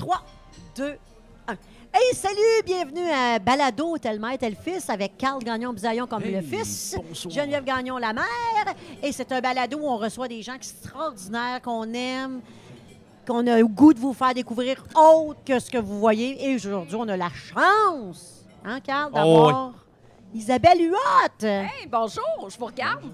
3, 2, 1. Hey, salut, bienvenue à Balado Tel Mère, Tel Fils avec Carl Gagnon-Bisaillon comme Hey, le fils, bonsoir. Geneviève Gagnon la mère. Et c'est un balado où on reçoit des gens extraordinaires qu'on aime, qu'on a le goût de vous faire découvrir autre que ce que vous voyez. Et aujourd'hui, on a la chance, hein, Carl, Oh, d'avoir Isabelle Huot. Hey, bonjour, je vous regarde.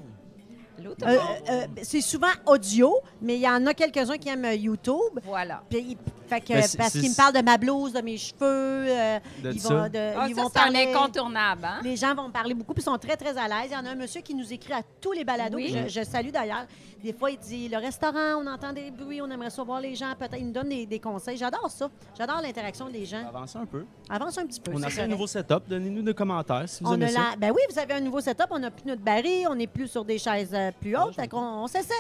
Allô, tout le Euh, monde? euh, c'est souvent audio, mais il y en a quelques-uns qui aiment euh, YouTube. Voilà. Puis, il- fait que, Ben, c'est- parce c'est- qu'ils me parlent de ma blouse, de mes cheveux. euh, De ils ça. vont, de- Ah, ils ça, vont c'est un parler. incontournable, hein? Les gens vont me parler beaucoup, puis sont très, très à l'aise. Il y en a un monsieur qui nous écrit à tous les balados. Oui. que Je, je salue d'ailleurs. Des fois, il dit le restaurant, on entend des bruits, on aimerait ça voir les gens. Peut-être, il nous donne des, des conseils. J'adore ça. J'adore l'interaction des gens. Avancez un peu. Avance un petit peu. On c'est a fait un correct. nouveau setup. Donnez-nous des commentaires si vous On aimez a ça. la- Ben oui, vous avez un nouveau setup. On n'a plus notre baril. On n'est plus sur des chaises euh, plus je Fait qu'on on s'essaie.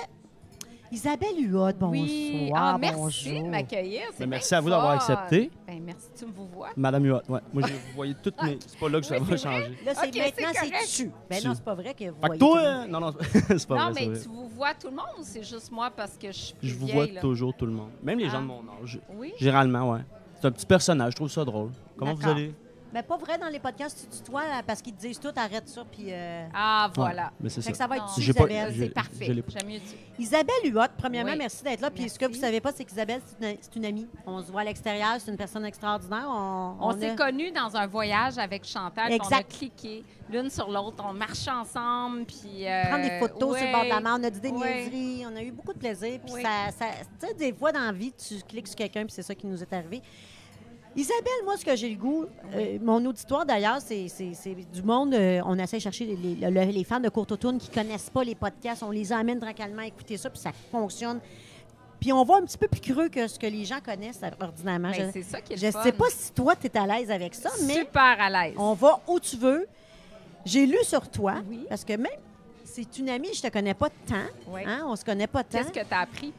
Isabelle Huot, bonsoir. oui. Ah, merci bonjour. de m'accueillir. Ben, merci à vous d'avoir accepté. Ben, merci, tu me vous vois. Madame Huot, ouais. Moi, je vous voyez toutes mes. C'est pas là que ça Oui, va changer. Là, c'est maintenant, c'est tu. Ben Tu. non, c'est pas vrai que vous Fait voyez toi, euh, non, non, c'est pas non, vrai. c'est mais vrai. tu vous vois tout le monde ou c'est juste moi parce que je suis plus Je vous vieille, vois là? toujours tout le monde. Même les Ah. gens de mon âge. Oui? Généralement, ouais. C'est un petit personnage, je trouve ça drôle. Comment vous allez? Ben pas vrai dans les podcasts, tu tutoies là, parce qu'ils te disent tout, arrête ça. Puis, euh, Ah, voilà. Ouais, mais c'est fait ça. que ça va être Non, tu, J'ai pas- Isabelle. C'est je parfait. l'ai pas. J'aime mieux tu. Isabelle Huot, premièrement, Oui. merci d'être là. Puis ce que vous Merci. savez pas, c'est qu'Isabelle, c'est une, c'est une amie. On se voit à l'extérieur, c'est une personne extraordinaire. On, On, a- s'est connus dans un voyage avec Chantal. puis On a Exact. cliqué l'une sur l'autre. On marchait ensemble. Puis, euh, prendre des photos sur le bord de la ouais. mer. On a dit des Ouais. niaiseries. On a eu beaucoup de plaisir. Puis Oui. ça, ça- tu sais, des fois dans la vie, tu cliques sur quelqu'un, puis c'est ça qui nous est arrivé. Isabelle, moi, ce que j'ai le goût, euh, mon auditoire d'ailleurs, c'est du monde. euh, on essaie de chercher les, les- le- les fans de courte automne qui connaissent pas les podcasts. On les amène tranquillement à écouter ça, puis ça fonctionne. Puis on va un petit peu plus creux que ce que les gens connaissent ordinairement. Ben, je c'est ça qui est je fun. sais pas si toi, tu es à l'aise avec ça, mais Super à l'aise. on va où tu veux. J'ai lu sur toi, Oui. parce que même c'est une amie, je te connais pas tant. Oui. Hein, on se connaît pas tant. Qu'est-ce que tu as appris?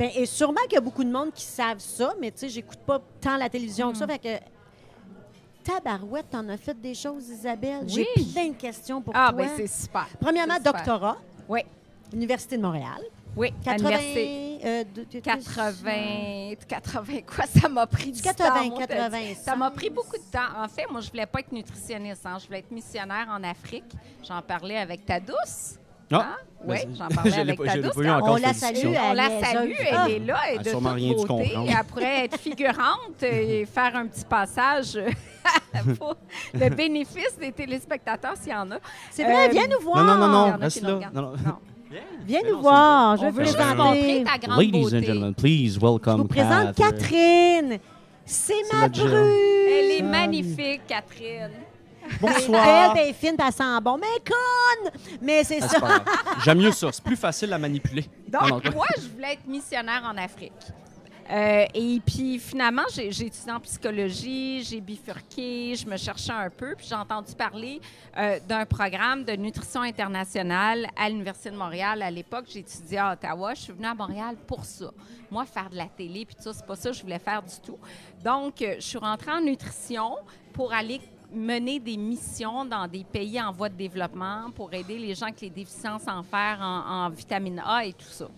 Ben, et sûrement qu'il y a beaucoup de monde qui savent ça, mais tu sais, j'écoute pas tant la télévision que ça. Mm. Fait que. Tabarouette, t'en as fait des choses, Isabelle. Oui. J'ai plein de questions pour Ah, toi. ben c'est super. Premièrement, super. doctorat, Oui, Université de Montréal. oui. 80. Université. euh, de- de- 80, 80 quoi, ça m'a pris du 80, temps. moi, t'as dit. 80. Ça m'a pris beaucoup de temps. En fait, moi, je voulais pas être nutritionniste. hein. Je voulais être missionnaire en Afrique. J'en parlais avec ta douce. Ah! Oui, Ben, j'en je parlais l'ai avec ta douce. On la salue, On la niaiseuse. salue, Ah. elle est là, elle est de sûrement toute rien beauté. Elle pourrait être figurante et faire un petit passage pour le bénéfice des téléspectateurs s'il y en a. C'est vrai, Euh, viens nous voir. Non, non, non, non, en a reste qui nous là. regardent. Non, non. Viens Mais nous non, voir. Je juste présenter. ta grande Ladies beauté. and gentlemen, please welcome Je vous présente Catherine. C'est ma bru. Elle est magnifique, Catherine. Elle est Bonsoir. belle, elle est fine, elle sent bon. Mais conne! Mais c'est ça. J'aime mieux ça. C'est plus facile à manipuler. Donc, Non, non, toi- moi, je voulais être missionnaire en Afrique. Euh, et puis, finalement, j'ai j'ai étudié en psychologie, j'ai bifurqué, je me cherchais un peu, puis j'ai entendu parler euh, d'un programme de nutrition internationale à l'Université de Montréal. À l'époque, j'étudiais à Ottawa. Je suis venue à Montréal pour ça. Moi, faire de la télé, puis tout ça, c'est pas ça que je voulais faire du tout. Donc, euh, je suis rentrée en nutrition pour aller mener des missions dans des pays en voie de développement pour aider les gens avec les déficiences en fer, en, vitamine A et tout ça.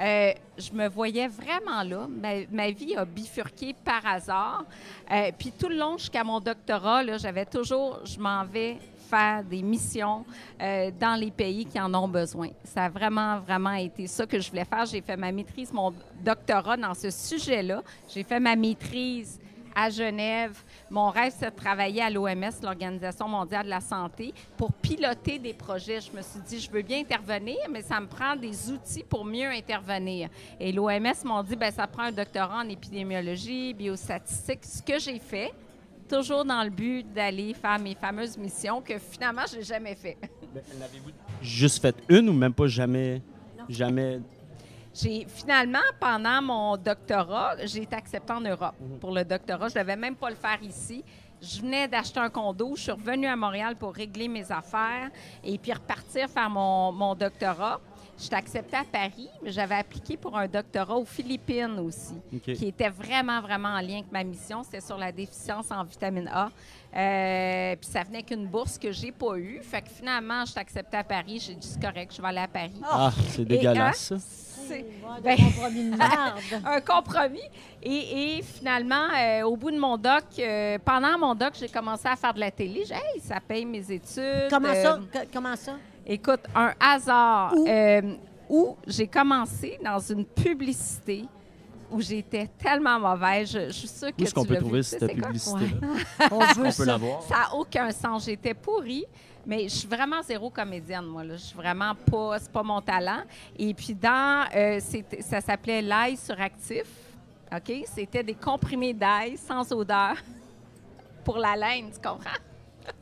Euh, je me voyais vraiment là. Ma, ma vie a bifurqué par hasard. Euh, puis tout le long jusqu'à mon doctorat, j'avais toujours, je m'en vais faire des missions euh, dans les pays qui en ont besoin. Ça a vraiment, vraiment été ça que je voulais faire. J'ai fait ma maîtrise, mon doctorat dans ce sujet-là. J'ai fait ma maîtrise à Genève. Mon rêve, c'est de travailler à l'OMS, l'Organisation mondiale de la santé, pour piloter des projets. Je me suis dit, je veux bien intervenir, mais ça me prend des outils pour mieux intervenir. Et l'OMS m'ont dit, ben ça prend un doctorat en épidémiologie, biostatistique, ce que j'ai fait, toujours dans le but d'aller faire mes fameuses missions que finalement, je n'ai jamais fait. Juste fait une ou même pas jamais. Jamais. J'ai finalement, pendant mon doctorat, j'ai été acceptée en Europe pour le doctorat. Je ne devais même pas le faire ici. Je venais d'acheter un condo. Je suis revenue à Montréal pour régler mes affaires et puis repartir faire mon, mon doctorat. J'étais acceptée à Paris, mais j'avais appliqué pour un doctorat aux Philippines aussi, qui était vraiment, vraiment en lien avec ma mission. C'était sur la déficience en vitamine A. Euh, puis ça venait qu'une bourse que j'ai pas eue. Fait que finalement, j'étais acceptée à Paris. J'ai dit, c'est correct, je vais aller à Paris. Ah, c'est dégueulasse. C'est- ben- un compromis. Et, et finalement, euh, au bout de mon doc, euh, pendant mon doc, j'ai commencé à faire de la télé. J'ai dit, hey, ça paye mes études. Comment Euh, ça? Que- Comment ça? Écoute, un hasard Où? euh, où j'ai commencé dans une publicité où j'étais tellement mauvaise. Je, je suis sûre que Où est-ce qu'on peut trouver cette publicité-là? On veut On peut l'avoir. Ça n'a aucun sens. J'étais pourrie, mais je suis vraiment zéro comédienne, moi. Là. Je suis vraiment pas... C'est pas mon talent. Et puis, dans... euh, ça s'appelait l'ail suractif. OK? C'était des comprimés d'ail sans odeur pour la laine, tu comprends?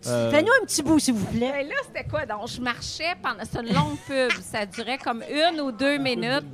Euh, Fais-nous un petit bout, s'il vous plaît. Ben là, c'était quoi? Donc, je marchais pendant... C'est une longue pub. Ça durait comme une ou deux minutes.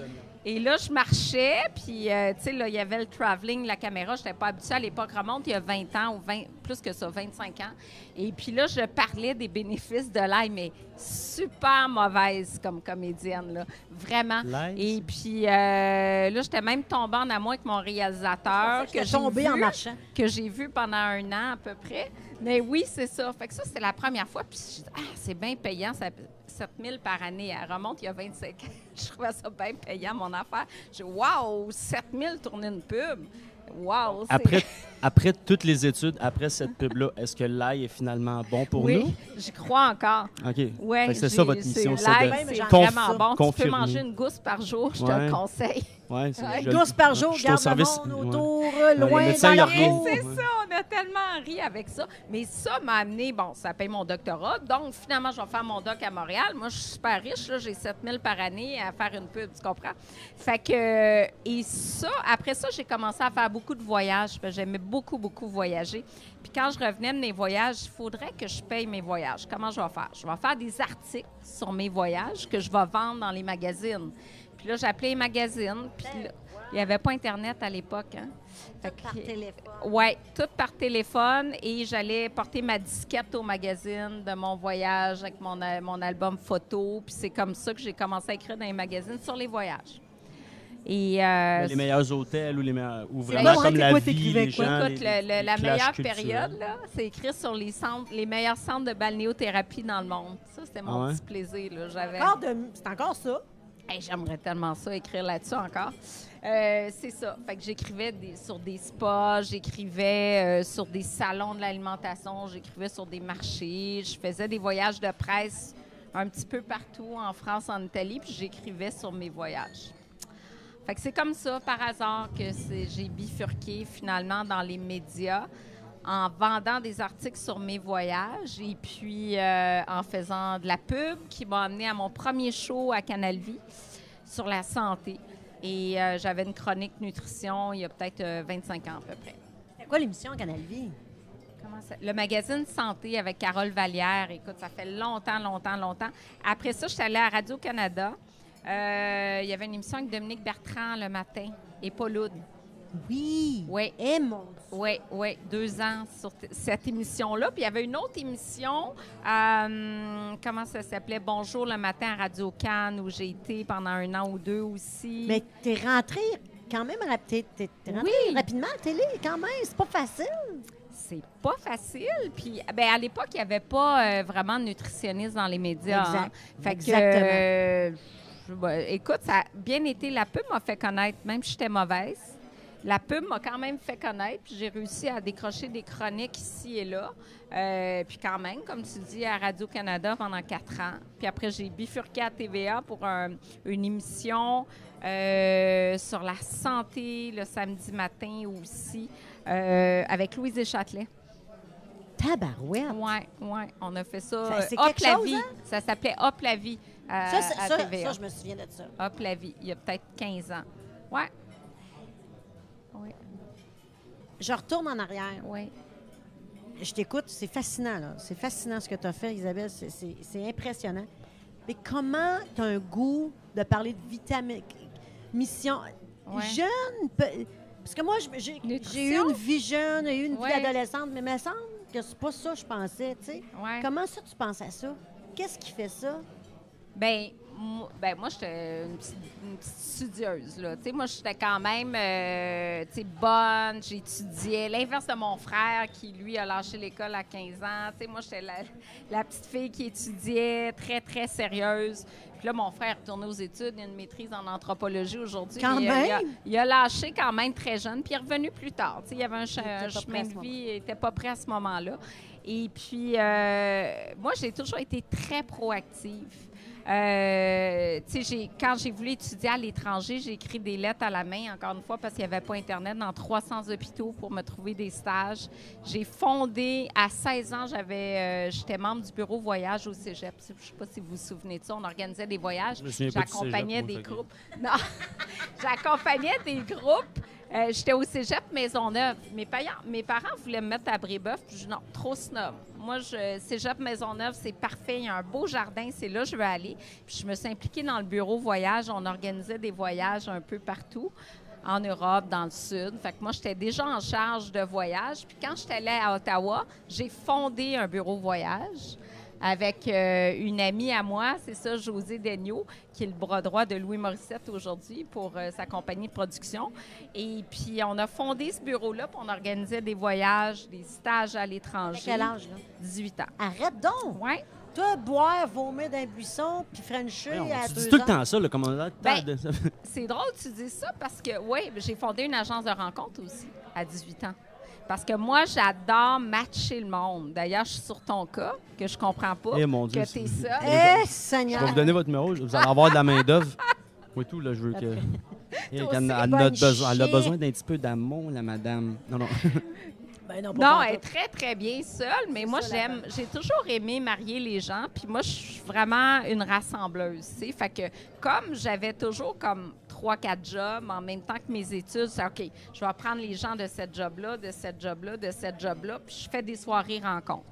Et là, je marchais, puis, euh, tu sais, là, il y avait le traveling, la caméra. Je n'étais pas habituée à l'époque. Remonte, il y a 20 ans, ou 20, plus que ça, 25 ans. Et puis là, je parlais des bénéfices de l'ail, mais super mauvaise comme comédienne, là. Vraiment. Et puis euh, là, j'étais même tombée en amour avec mon réalisateur. Que que j'ai j'ai tombé en vu marchant. que j'ai vu pendant un an à peu près. Mais oui, c'est ça. Fait que ça, c'était la première fois. Puis je dis, ah, c'est bien payant, ça, 7 000 par année. Elle remonte il y a 25 ans. Je trouvais ça bien payant, mon affaire. Je dis, waouh, 7 000 tourner une pub. Waouh. c'est- Après, après toutes les études, après cette pub-là, est-ce que l'ail est finalement bon pour oui, nous? j'y crois encore. OK. Ouais, c'est ça votre mission, c'est de conf- vraiment bon. Tu peux manger une gousse par jour, je te Ouais. le conseille. Ouais, c'est Ouais. je- Douce par jour, garde le monde autour, loin, dans. C'est Ouais. ça, on a tellement ri avec ça. Mais ça m'a amené, bon, ça paye mon doctorat. Donc, finalement, je vais faire mon doc à Montréal. Moi, je suis super riche, là, j'ai 7 000 par année à faire une pub, tu comprends? Fait que, et ça, après ça, j'ai commencé à faire beaucoup de voyages. J'aimais beaucoup, beaucoup voyager. Puis quand je revenais de mes voyages, il faudrait que je paye mes voyages. Comment je vais faire? Je vais faire des articles sur mes voyages que je vais vendre dans les magazines. Puis là, j'appelais les magazines. Puis là, il n'y avait pas Internet à l'époque. Hein? Fait Par téléphone. oui, tout par téléphone et j'allais porter ma disquette au magazine de mon voyage avec mon, a- mon album photo. Puis c'est comme ça que j'ai commencé à écrire dans les magazines sur les voyages. Et euh, les meilleurs hôtels ou les meilleurs, ou vraiment bon, comme la quoi, vie, t'écrivais les quoi? gens, écoute, les- le- le- les la meilleure période, là, c'est écrire sur les centres, les meilleurs centres de balnéothérapie dans le monde. Ça, c'était mon Ah ouais? petit plaisir. là. J'avais. Encore de- C'est encore ça? Hey, J'aimerais tellement ça, écrire là-dessus encore. Euh, c'est ça. Fait que j'écrivais sur des spas, j'écrivais euh, sur des salons de l'alimentation, j'écrivais sur des marchés, je faisais des voyages de presse un petit peu partout en France, en Italie, puis j'écrivais sur mes voyages. Fait que c'est comme ça, par hasard, que j'ai bifurqué finalement dans les médias en vendant des articles sur mes voyages et puis euh, en faisant de la pub qui m'a amené à mon premier show à Canal Vie sur la santé. Et euh, j'avais une chronique nutrition il y a peut-être euh, 25 ans à peu près. C'est quoi l'émission Canal Vie? Comment ça- Le magazine Santé avec Carole Vallière. Écoute, ça fait longtemps, longtemps, longtemps. Après ça, je suis allée à Radio-Canada. Euh, il y avait une émission avec Dominique Bertrand le matin et Paul Oud. Oui. Oui. Eh mon Oui, oui, deux ans sur cette émission-là. Puis il y avait une autre émission, euh, comment ça s'appelait? Bonjour le matin à Radio Cannes, où j'ai été pendant un an ou deux aussi. Mais t'es rentré quand même t'es, t'es- t'es rentré Oui. rapidement à la télé quand même. C'est pas facile. C'est pas facile. Puis, ben, à l'époque, il n'y avait pas euh, vraiment de nutritionniste dans les médias. Exact. hein. Fait que, Exactement. euh, je- écoute, ça a bien été. La pub m'a fait connaître, même si j'étais mauvaise. La pub m'a quand même fait connaître. puis J'ai réussi à décrocher des chroniques ici et là. Euh, puis quand même, comme tu dis, à Radio-Canada pendant quatre ans. Puis après, j'ai bifurqué à TVA pour un- une émission euh, sur la santé le samedi matin aussi, euh, avec Louise Deschâtelet. Tabarouette. Ouais, ouais, on a fait ça. Ça, c'est Hop quelque la chose, vie. hein? Ça s'appelait Hop la vie à, Ça, c'est- à ça, TVA. ça, je me souviens de ça. Hop la vie, il y a peut-être 15 ans. Ouais. Oui, Je retourne en arrière. oui. Je t'écoute, c'est fascinant, là. C'est fascinant ce que tu as fait, Isabelle. C'est- impressionnant. Mais comment tu as un goût de parler de vitamine, mission? Ouais. jeune? Parce que moi, j'ai eu une vie jeune, j'ai eu une Ouais. vie adolescente, mais il me semble que c'est pas ça que je pensais, tu sais. Ouais. Comment ça, tu penses à ça? Qu'est-ce qui fait ça? Ben moi, ben, moi j'étais une petite, une petite studieuse. Là. Tu sais, moi, j'étais quand même euh, tu sais, bonne, j'étudiais. L'inverse de mon frère qui, lui, a lâché l'école à 15 ans. Tu sais, moi, j'étais la, la petite fille qui étudiait, très, très sérieuse. Puis là, mon frère est retourné aux études, il a une maîtrise en anthropologie aujourd'hui. Quand euh, il a- même! Il a, lâché quand même très jeune, puis il est revenu plus tard. Tu sais, il y avait un, pas chemin de vie, il n'était pas prêt à ce moment-là. Et puis, euh, moi, j'ai toujours été très proactive. Euh, quand j'ai voulu étudier à l'étranger, j'ai écrit des lettres à la main, encore une fois, parce qu'il n'y avait pas Internet, dans 300 hôpitaux pour me trouver des stages. J'ai fondé, à 16 ans, j'avais, euh, j'étais membre du bureau voyage au cégep. Je ne sais pas si vous vous souvenez de ça. On organisait des voyages. J'accompagnais des groupes. Non, j'accompagnais des groupes. Euh, J'étais au cégep Maisonneuve. Mes, mes parents voulaient me mettre à Brébeuf. Puis je non, trop snob. Moi, je, cégep Maisonneuve, c'est parfait. Il y a un beau jardin. C'est là que je veux aller. Puis je me suis impliquée dans le bureau voyage. On organisait des voyages un peu partout en Europe, dans le Sud. Fait que moi, j'étais déjà en charge de voyage. Puis quand j'étais allée à Ottawa, j'ai fondé un bureau voyage avec euh, une amie à moi, c'est ça, José Daigneault, qui est le bras droit de Louis Morissette aujourd'hui pour euh, sa compagnie de production. Et puis, on a fondé ce bureau-là, puis on organisait des voyages, des stages à À l'étranger. quel âge, là? 18 ans. Arrête donc! Oui. Toi, boire, vomir d'un buisson, puis frencher Ouais, à tu deux dis tout le temps ça, on a Ben. C'est drôle que tu dis ça parce que, oui, j'ai fondé une agence de rencontre aussi à 18 ans. Parce que moi, j'adore matcher le monde. D'ailleurs, je suis sur ton cas, que je comprends pas, Eh, mon Dieu, que tu es c'est- seul. Eh, Je Seigneur! vais vous donner votre numéro, vous allez avoir de la main-d'œuvre. Oui, tout, là, je veux que. Eh, Elle, a- elle bonne a besoin, elle a chier. besoin d'un petit peu d'amour, la madame. Non, non. Ben non, pas Non, elle est très, très bien seule, mais moi, ça, j'aime, j'ai toujours aimé marier les gens, puis moi, je suis vraiment une rassembleuse, tu sais. Fait que, comme j'avais toujours comme trois, quatre jobs en même temps que mes études, c'est OK, je vais prendre les gens de cette job-là, de cette job-là, de cette job-là, puis je fais des soirées rencontres.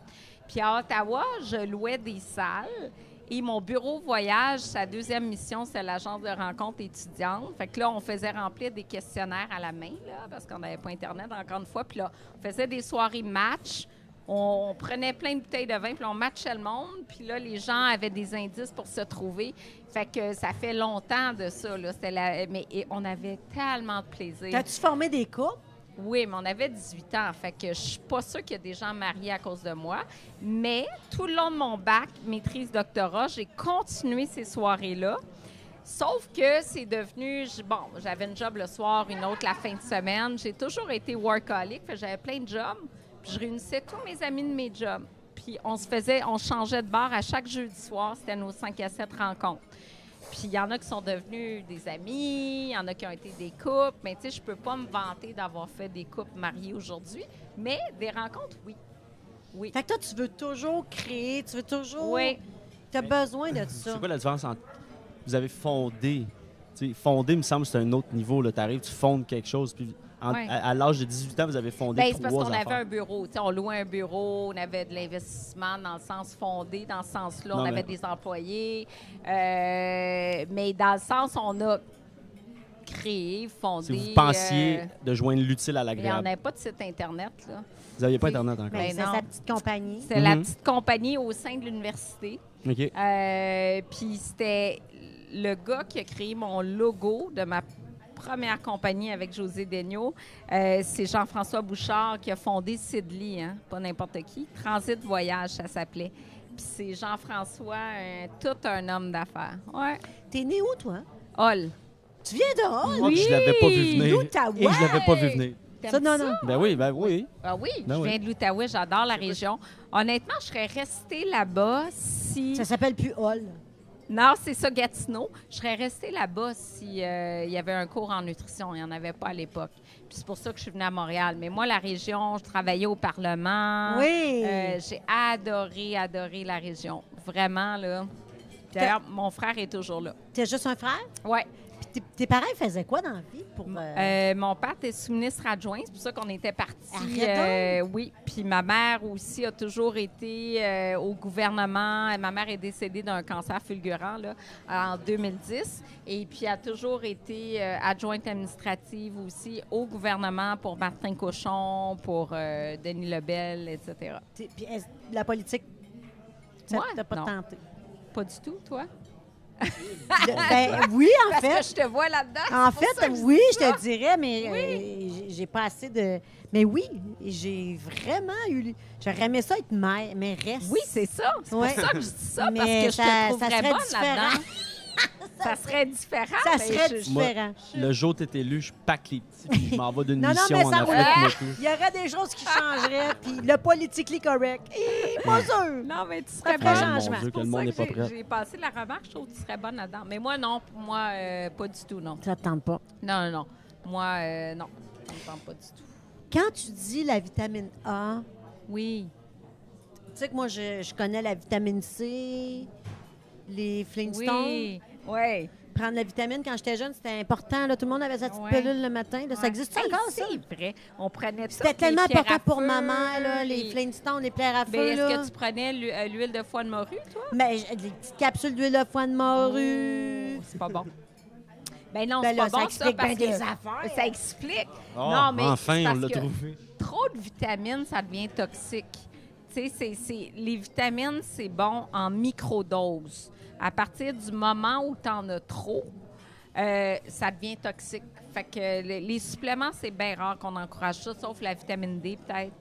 Puis à Ottawa, je louais des salles. Et mon bureau voyage, sa deuxième mission, c'est l'agence de rencontres étudiantes. Fait que là, on faisait remplir des questionnaires à la main, là, parce qu'on n'avait pas Internet encore une fois. Puis là, on faisait des soirées match. On, prenait plein de bouteilles de vin, puis on matchait le monde. Puis là, les gens avaient des indices pour se trouver. Fait que ça fait longtemps de ça. Là. C'était la- mais et on avait tellement de plaisir. T'as-tu formé des couples? Oui, mais on avait 18 ans, fait que je suis pas sûre qu'il y a des gens mariés à cause de moi. Mais tout le long de mon bac, maîtrise doctorat, j'ai continué ces soirées-là. Sauf que c'est devenu, bon, j'avais une job le soir, une autre la fin de semaine. J'ai toujours été workaholic, j'avais plein de jobs. Puis je réunissais tous mes amis de mes jobs. Puis on se faisait, on changeait de bar à chaque jeudi soir. C'était nos 5 à 7 rencontres. Puis il y en a qui sont devenus des amis, il y en a qui ont été des couples. Mais tu sais, je peux pas me vanter d'avoir fait des couples mariés aujourd'hui. Mais des rencontres, oui. Oui. Fait que toi, tu veux toujours créer, tu veux toujours... Oui. T'as besoin de ça. C'est quoi la différence entre. Vous avez fondé. Tu sais, fondé, me semble, c'est un autre niveau. Tu arrives, tu fondes quelque chose. Puis en- Ouais. à, à l'âge de 18 ans, vous avez fondé Ben, c'est parce trois qu'on avait un bureau. Tu sais, on louait un bureau, on avait de l'investissement dans le sens fondé, dans ce sens-là. Non, On mais- avait des employés. Euh, mais dans le sens, on a créé, fondé. Si vous pensiez euh, de joindre l'utile à mais on l'agréable. n'avait pas de site Internet. Là. Vous n'aviez pas c'est- Internet encore. Ben, Ben c'est sa petite compagnie. C'était la Mhm. petite compagnie au sein de l'université. OK. Euh, Puis c'était le gars qui a créé mon logo de ma première compagnie avec José Daigneault. Euh, c'est Jean-François Bouchard qui a fondé Sidley, hein, pas n'importe qui. Transit Voyage, ça s'appelait. Puis c'est Jean-François, un- tout un homme d'affaires. Ouais. T'es né où, toi? Hall. Tu viens de Hall? Moi, que je l'avais pas vu venir. l'Outaouais! Et je l'avais pas vu venir. Ça, non, ça? non. Ben oui, ben oui. Ah oui, Ben je oui. viens de l'Outaouais, j'adore la région. Honnêtement, je serais restée là-bas si... Ça s'appelle plus Hall. Non, c'est ça, Gatineau. Je serais restée là-bas s'il y avait un cours en nutrition. Il n'y en avait pas à l'époque. Puis c'est pour ça que je suis venue à Montréal. Mais moi, la région, je travaillais au Parlement. Oui. Euh, J'ai adoré, adoré la région. Vraiment, là. D'ailleurs, mon frère est toujours là. T'es juste un frère? Oui. Tes, tes parents faisaient quoi dans la vie pour... euh, mon père était sous-ministre adjoint. C'est pour ça qu'on était partis. Euh, oui. Puis ma mère aussi a toujours été euh, au gouvernement. Ma mère est décédée d'un cancer fulgurant là, en 2010. Et puis elle a toujours été euh, adjointe administrative aussi au gouvernement pour Martin Cochon, pour euh, Denis Lebel, etc. puis la politique, ça Moi? t'a pas Non. tenté? Pas du tout, toi? Le- ben, oui, en Parce fait. que je te vois là-dedans. En fait, je oui, je te dirais, mais euh, j'ai- pas assez de. Mais oui, j'ai vraiment eu. J'aurais aimé ça être mère, mairesse. Oui, c'est ça. C'est Ouais. pour ça que je dis ça, Mais parce que je ça- te ça trouverais serait bonne différent. là-dedans. ça serait différent. Ça mais serait je- différent. Le jour où t'es élu, je pack les petits, puis je m'en vais d'une Non, non, mission mais en ça Afrique. roule. moi, tout. Il y aurait des choses qui changeraient, puis le politically correct. Eh, pas sûr. Non, mais tu serais ferait bonne. changement. C'est Mon Dieu, que le ça monde n'est que pas j'ai- prêt. J'ai passé la remarque, je trouve que tu serais bonne là-dedans. Mais moi, non. Pour moi, euh, pas du tout, non. Ça te tente pas? Non, non, non. Moi, euh, non. Ça me tente pas du tout. Quand tu dis la vitamine A, Oui. tu sais que moi, je, je connais la vitamine C, les Flintstones. Oui. Oui. Prendre la vitamine quand j'étais jeune, c'était important. Là, tout le monde avait sa petite Ouais. pilule le matin. là. Ça existe Hey, encore, ça? C'est vrai. On prenait C'était toutes tellement les pierres important à pour feu, maman, là, les Flintstones, les pierres à feu. Ben, là. Est-ce que tu prenais l'hu- euh, l'huile de foie de morue, toi? Mais j- les petites capsules d'huile de foie de morue. Oh, c'est pas bon. Ben non, Ben c'est là, pas ça bon, explique parce bien des affaires. Ça explique. Ah, non, mais enfin, on parce l'a que trouvé. Trop de vitamines, ça devient toxique. Tu sais, c'est- c'est- les vitamines, c'est bon en microdose. À partir du moment où tu en as trop, euh, ça devient toxique. Fait que le- les suppléments, c'est bien rare qu'on encourage ça, sauf la vitamine D, peut-être.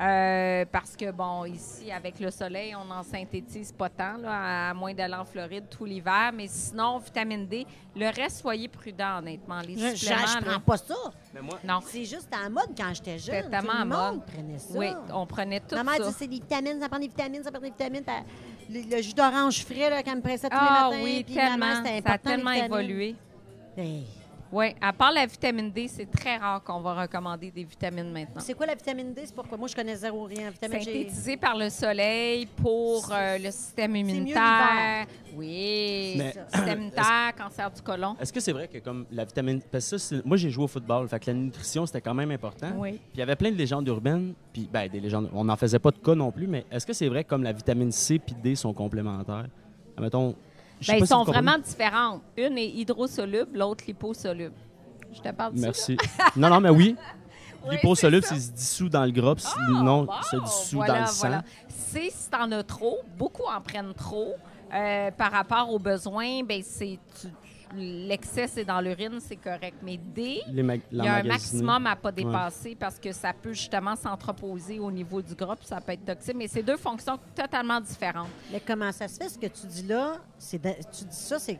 Euh, parce que, bon, ici, avec le soleil, on en synthétise pas tant, là, à moins d'aller en Floride tout l'hiver. Mais sinon, vitamine D, le reste, soyez prudents, honnêtement. Les Je, suppléments, je prends pas ça. Mais moi, non. C'est juste en mode quand j'étais jeune. C'était tellement tout le monde mode. prenait ça. Oui, on prenait tout Ma mère ça. dit c'est des vitamines, ça prend des vitamines, ça prend des vitamines. Le, le jus d'orange frais, là, quand elle me pressait tous Ah les matins. oui, puis tellement. Ça a important, tellement évolué. Hey. Oui, à part la vitamine D, c'est très rare qu'on va recommander des vitamines maintenant. C'est quoi la vitamine D? C'est pourquoi? Moi, je connais zéro rien. Vitamine G. Synthétisé par le soleil pour euh, le système mieux immunitaire. Oui, Mais- système immunitaire, cancer du côlon. est-ce que c'est vrai que comme la vitamine... Parce que ça, moi, j'ai joué au football, fait que la nutrition, c'était quand même important. Oui. Puis il y avait plein de légendes urbaines, puis ben, des légendes... On n'en faisait pas de cas non plus, mais est-ce que c'est vrai que comme la vitamine C puis D sont complémentaires? Mettons, Ben, ils sont vraiment différentes. Une est hydrosoluble, l'autre liposoluble. Je te parle de? Merci. non, non, mais oui. Oui, L'hyposoluble, c'est se dissout dans le gras, puis Ah, non, bon, se dissout voilà, dans le sang. voilà. C'est si t'en as trop, beaucoup en prennent trop. euh, par rapport aux besoins, ben c'est tu- l'excès c'est dans l'urine, c'est correct. Mais D, il y a un maximum à pas dépasser parce que ça peut justement s'entreposer au niveau du gras, puis ça peut être toxique. Mais c'est deux fonctions totalement différentes. Mais comment ça se fait, ce que tu dis là? De- tu dis ça, c'est,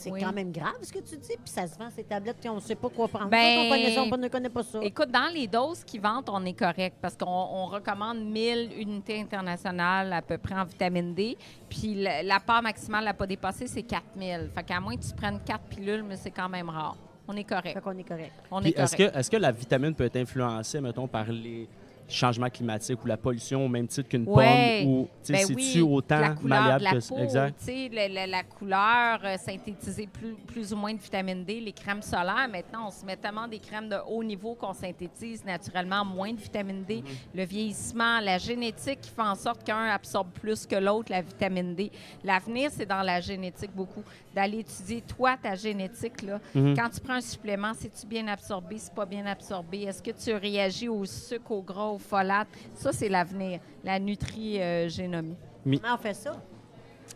c'est, Oui. quand même grave, ce que tu dis. Puis ça se vend, ces tablettes, puis on ne sait pas quoi prendre. Ben, on, connaît on ne connaît pas ça. Écoute, dans les doses qui vendent, on est correct parce qu'on on recommande 1000 unités internationales à peu près en vitamine D. Puis la, la part maximale à pas dépasser, c'est 4000. Fait qu'à moins que tu prennes 4 pilules, mais c'est quand même rare. On est correct. Fait qu'on est correct. On est est-ce correct. que, est-ce que la vitamine peut être influencée, mettons, par les changements climatiques ou la pollution au même titre qu'une Ouais. pomme? Ou tu Ben c'est-tu oui, autant la malléable de la que peau, Exact? tu la, couleur, euh, synthétiser plus, plus ou moins de vitamine D, les crèmes solaires. Maintenant, on se met tellement des crèmes de haut niveau qu'on synthétise naturellement moins de vitamine D. Mm-hmm. Le vieillissement, la génétique qui fait en sorte qu'un absorbe plus que l'autre la vitamine D. L'avenir, c'est dans la génétique beaucoup. D'aller étudier, toi, ta génétique, là. Mhm. Quand tu prends un supplément, c'est-tu bien absorbé, c'est pas bien absorbé? Est-ce que tu réagis au sucre, au gras, au folate? Ça, c'est l'avenir, la nutri-génomie. Comment on fait ça?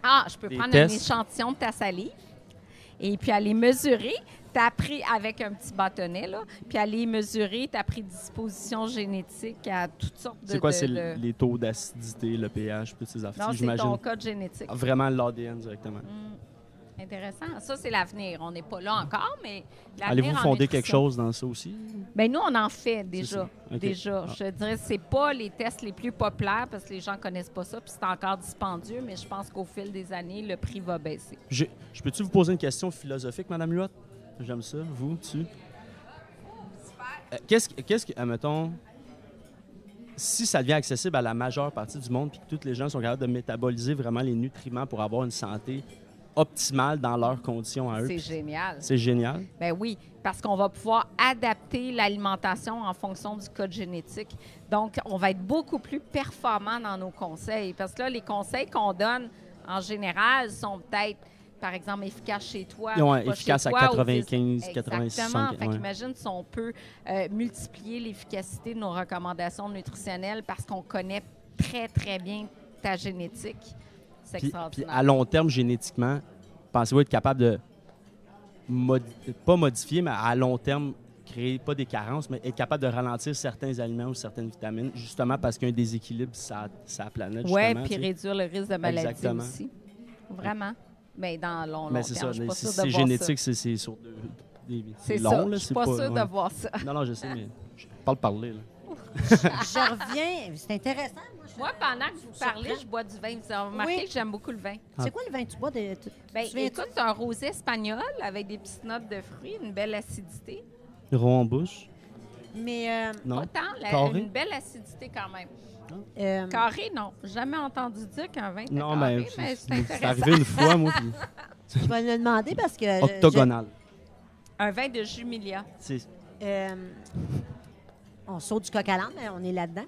Ah, je peux Des prendre tests. un échantillon de ta salive et puis aller mesurer. Tu as pris avec un petit bâtonnet, là, puis aller mesurer ta prédisposition génétique à toutes sortes de. C'est quoi, c'est de- les taux d'acidité, le pH, toutes ces affaires, Non, c'est j'imagine? ton code génétique. Vraiment l'ADN directement. Mm. Intéressant. Ça, c'est l'avenir. On n'est pas là encore, mais l'avenir Allez-vous fonder quelque chose dans ça aussi? Ben nous, on en fait déjà. Déjà. Ah. Je dirais, c'est pas les tests les plus populaires parce que les gens connaissent pas ça, puis c'est encore dispendieux, mais je pense qu'au fil des années, le prix va baisser. Je, je peux-tu vous poser une question philosophique, Madame Luot? J'aime ça. Vous, tu? Euh, Qu'est-ce que, qu'est-ce que, admettons, si ça devient accessible à la majeure partie du monde puis que tous les gens sont capables de métaboliser vraiment les nutriments pour avoir une santé optimale dans leurs conditions à eux, C'est génial. c'est génial. Ben oui, parce qu'on va pouvoir adapter l'alimentation en fonction du code génétique. Donc, on va être beaucoup plus performant dans nos conseils. Parce que là, les conseils qu'on donne, en général, sont peut-être, par exemple, efficaces chez toi. Pas efficaces chez à toi, ou 95, vis- 86, Exactement. 75, Fait ouais. qu'imagine si on peut euh, multiplier l'efficacité de nos recommandations nutritionnelles parce qu'on connaît très, très bien ta génétique. C'est Puis, à long terme, génétiquement, pensez-vous être capable de, modi- pas modifier, mais à long terme, créer pas des carences, mais être capable de ralentir certains aliments ou certaines vitamines, justement parce qu'il y a un déséquilibre sur la planète. Oui, puis réduire le risque de maladie Exactement. aussi. Vraiment. Mais dans long, long Mais c'est terme, ça, je suis pas sûre de c'est voir génétique, c'est c'est sur deux- des C'est long, ça. là, Je suis c'est pas sûre ouais. de voir ça. Non, non, je sais, mais je parle parler. Là. Je reviens. C'est intéressant. Moi, je- Moi, pendant que vous parlez, je bois du vin. Vous avez remarqué Oui. que j'aime beaucoup le vin. C'est quoi le vin que tu bois? De, tu- Ben, écoute, c'est un rosé espagnol avec des petites notes de fruits, une belle acidité. Rond en bouche? Mais euh, Non? Pas tant, la- Carré? une belle acidité quand même. euh, Carré, non. Jamais entendu dire qu'un vin était Non, carré, mais mais c'est intéressant. arrivé une fois, moi, puis je vais le demander parce que. je- octogonal. Un vin de Jumilia. C'est- euh, on saute du coq à l'âne, mais on est là-dedans.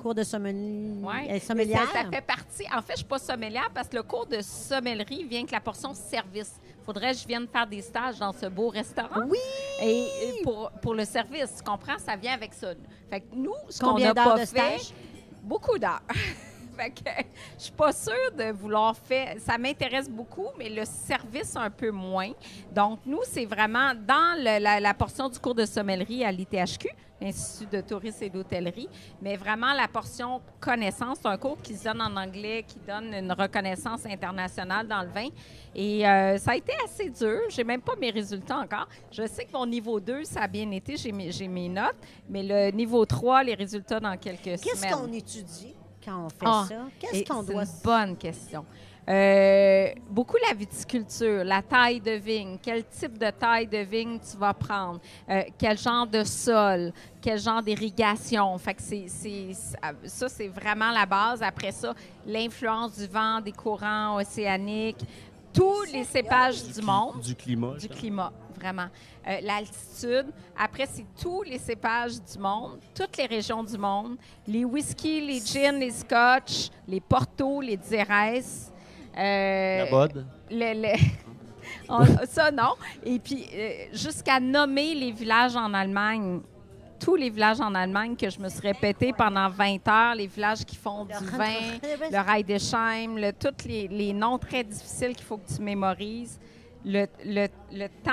Cours de sommelier. Ouais. euh, sommelière. Ça, ça fait partie. En fait, je ne suis pas sommelière parce que le cours de sommellerie vient avec la portion service. faudrait que je vienne faire des stages dans ce beau restaurant. Oui! Et et pour, pour le service, tu comprends, ça vient avec ça. Fait que nous, ce qu'on pas de fait, stage? beaucoup d'heures. fait que je suis pas sûre de vouloir faire. Ça m'intéresse beaucoup, mais le service un peu moins. Donc, nous, c'est vraiment dans le- la, la portion du cours de sommellerie à l'ITHQ, l'Institut de tourisme et d'hôtellerie, mais vraiment la portion connaissance. C'est un cours qui se donne en anglais, qui donne une reconnaissance internationale dans le vin. Et euh, ça a été assez dur. J'ai même pas mes résultats encore. Je sais que mon niveau 2, ça a bien été. J'ai mes, notes. Mais le niveau 3, les résultats dans quelques Qu'est-ce semaines. qu'on étudie quand on fait Ah, ça? Qu'est-ce qu'on c'est doit. une bonne question. Euh, beaucoup la viticulture, la taille de vigne, quel type de taille de vigne tu vas prendre, euh, quel genre de sol, quel genre d'irrigation. Fait que c'est, ça, c'est vraiment la base. Après ça, l'influence du vent, des courants océaniques, tous les cépages du monde Du climat. du climat, vraiment. Euh, L'altitude. Après, c'est tous les cépages du monde, toutes les régions du monde, les whisky, les gins, les scotch, les portos, les xérès. Euh, La bod. le- le- on- ça, non. Et puis, euh, jusqu'à nommer les villages en Allemagne. Tous les villages en Allemagne que je me suis répété pendant 20 heures, les villages qui font du vin, le Reidesheim, le, tous les, les noms très difficiles qu'il faut que tu mémorises. Le, le- le temps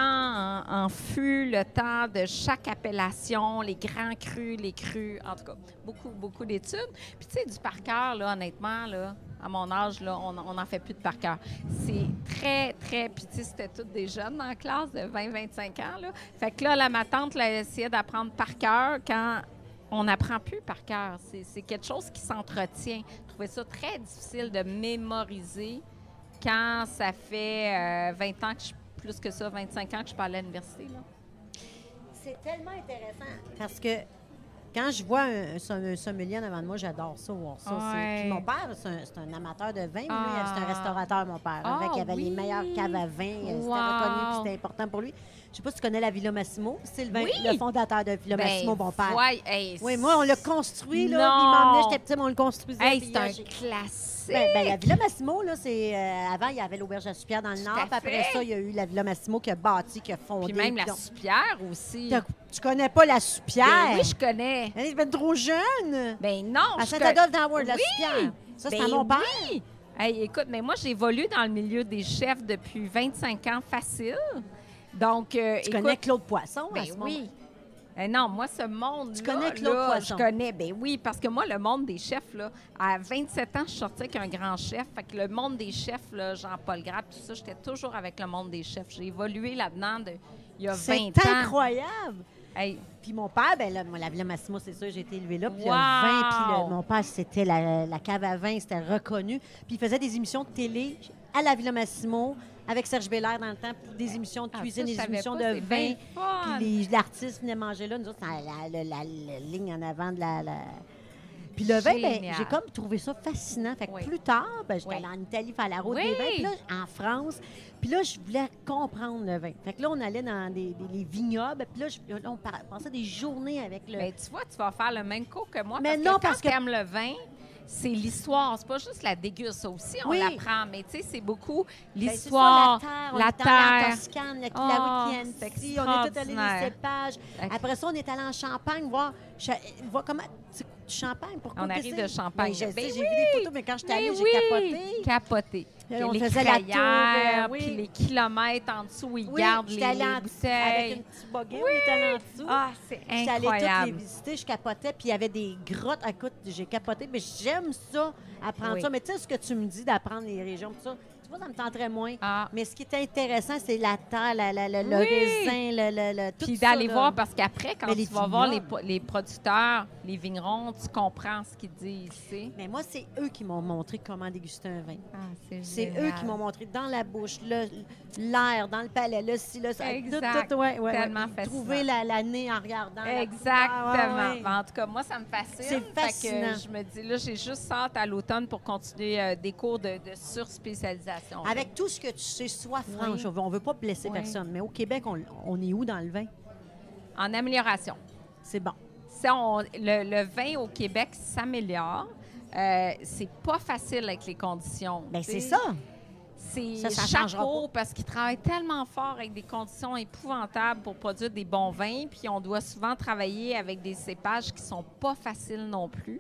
en, en fût, le temps de chaque appellation, les grands crus, les crus, en tout cas, beaucoup, beaucoup d'études. Puis, tu sais, du par cœur, honnêtement, là, à mon âge, là, on n'en fait plus de par cœur. C'est très, très. Puis, tu sais, c'était toutes des jeunes la classe de 20-25 ans. Fait que là, ma tante, là, elle essayait d'apprendre par cœur quand on n'apprend plus par cœur. C'est quelque chose qui s'entretient. Je trouvais ça très difficile de mémoriser quand ça fait euh, 20 ans que je, plus que ça, 25 ans que je allée à l'université. C'est tellement intéressant parce que quand je vois un, un som- un sommelier en avant de moi, j'adore ça, voir ça. C'est- Ouais. Puis mon père, c'est un, amateur de vin. Ah. c'est un restaurateur, mon père. Ah, Fait qu'il avait les meilleures caves à vin. euh, C'était reconnu, c'était important pour lui. Je sais pas si tu connais la Villa Massimo. C'est le, Oui. le fondateur de Villa Massimo, Ben, mon père. ouais, hey, Oui, moi, on l'a construit, là. Non. Il m'emmenait, j'étais petite, mais on le construisait. Hey, c'est euh, un j'ai- classique. Ben, ben, la Villa Massimo, là, c'est. euh, avant, il y avait l'auberge à Soupière dans le Nord. à Puis après fait. ça, il y a eu la Villa Massimo qui a bâti, qui a fondé. Puis même la puis soupière aussi. T'as- Tu connais pas la Soupière? Ben oui, je connais. Elle est trop jeune. Ben non, À je Saint-Adolphe d'Howard, la Oui! Soupière. Ça, c'est Ben à mon père. oui! Hey, écoute, mais moi, j'ai évolué dans le milieu des chefs depuis 25 ans facile. Donc, euh, Tu écoute, connais Claude Poisson, à Ben ce moment? oui. Eh non, moi, ce monde Tu connais Claude Poisson? Je connais, ben oui, parce que moi, le monde des chefs, là, à 27 ans, je sortais avec un grand chef. Fait que le monde des chefs, là, Jean-Paul Grappe, tout ça, j'étais toujours avec le monde des chefs. J'ai évolué là-dedans de, il y a 20 C'est ans. incroyable. Hey, Puis mon père, ben là, moi, la Villa Massimo, c'est sûr, j'ai été élevée là. Puis le Wow! vin, puis le- mon père, c'était la, la cave à vin, c'était reconnu. Puis il faisait des émissions de télé à la Villa Massimo avec Serge Bélair dans le temps pour des émissions de ah, cuisine, ça, des émissions pas, de vin. Puis les- l'artiste venait manger là. Nous autres, la, la- la- la ligne en avant de la. Puis le vin, ben, j'ai comme trouvé ça fascinant. Fait que Oui. plus tard, ben, j'étais Oui. allée en Italie faire la route Oui. des vins. Puis là, en France. Puis là, je voulais comprendre le vin. Fait que là, on allait dans des, des- les vignobles. Puis là, je- là, on passait des journées avec le. Ben, tu vois, tu vas faire le même coup que moi. Mais parce non, que quand parce que- le vin, c'est l'histoire. C'est pas juste la déguste. Ça aussi, on Oui. l'apprend. Mais tu sais, c'est beaucoup Ben, l'histoire, la terre, on la allé terre. Toscane, la, Oh, la c'est Chianti, on est tous allés extraordinaire. les cépages. Après ça, on est allé en Champagne voir, voir comment, du champagne. Pourquoi On arrive de Champagne. Ben, Ben j'ai vu des photos, mais quand j'étais Ben allée, j'ai oui, capoté. Capoté. Et on les faisait la tour, oui. puis les kilomètres en dessous, où ils Oui, gardent les, en dessous avec bouteilles. une petite on était allé en dessous. Ah, c'est J'étais allée toutes les incroyable. visiter, je capotais, puis il y avait des grottes. Écoute, j'ai capoté, mais j'aime ça, apprendre Oui. ça. Mais tu sais, ce que tu me dis d'apprendre les régions, tout ça, tu vois, ça me tenterait moins. Ah. Mais ce qui est intéressant, c'est la terre, la- la- la- le Oui. raisin, le, le, le- tout Puis d'aller voir, parce qu'après, quand Mais tu vas voir les, producteurs, les vignerons, tu comprends ce qu'ils disent, sais. Mais moi, c'est eux qui m'ont montré comment déguster un vin. Ah, c'est C'est eux qui m'ont montré dans la bouche, l'air, dans le palais, le ci, le ça. Exact. Tout, tout, ouais, ouais, Tellement ouais. fascinant. Trouver la- l'année en regardant. la- Exactement. Ah. Ben, En tout cas, moi, ça me fascine. C'est Fait que fascinant. je me dis, là, j'ai juste hâte à l'automne pour continuer euh, des cours de, de surspécialisation. Avec tout ce que tu sais, sois franche. Oui. On ne veut pas blesser Oui. personne. Mais au Québec, on, on est où dans le vin? En amélioration. C'est bon. Si on- le, le vin au Québec s'améliore. Euh, c'est pas facile avec les conditions. Bien, c'est ça. C'est Ça, ça changera chapeau parce qu'ils travaillent tellement fort avec des conditions épouvantables pour produire des bons vins. Puis on doit souvent travailler avec des cépages qui sont pas faciles non plus.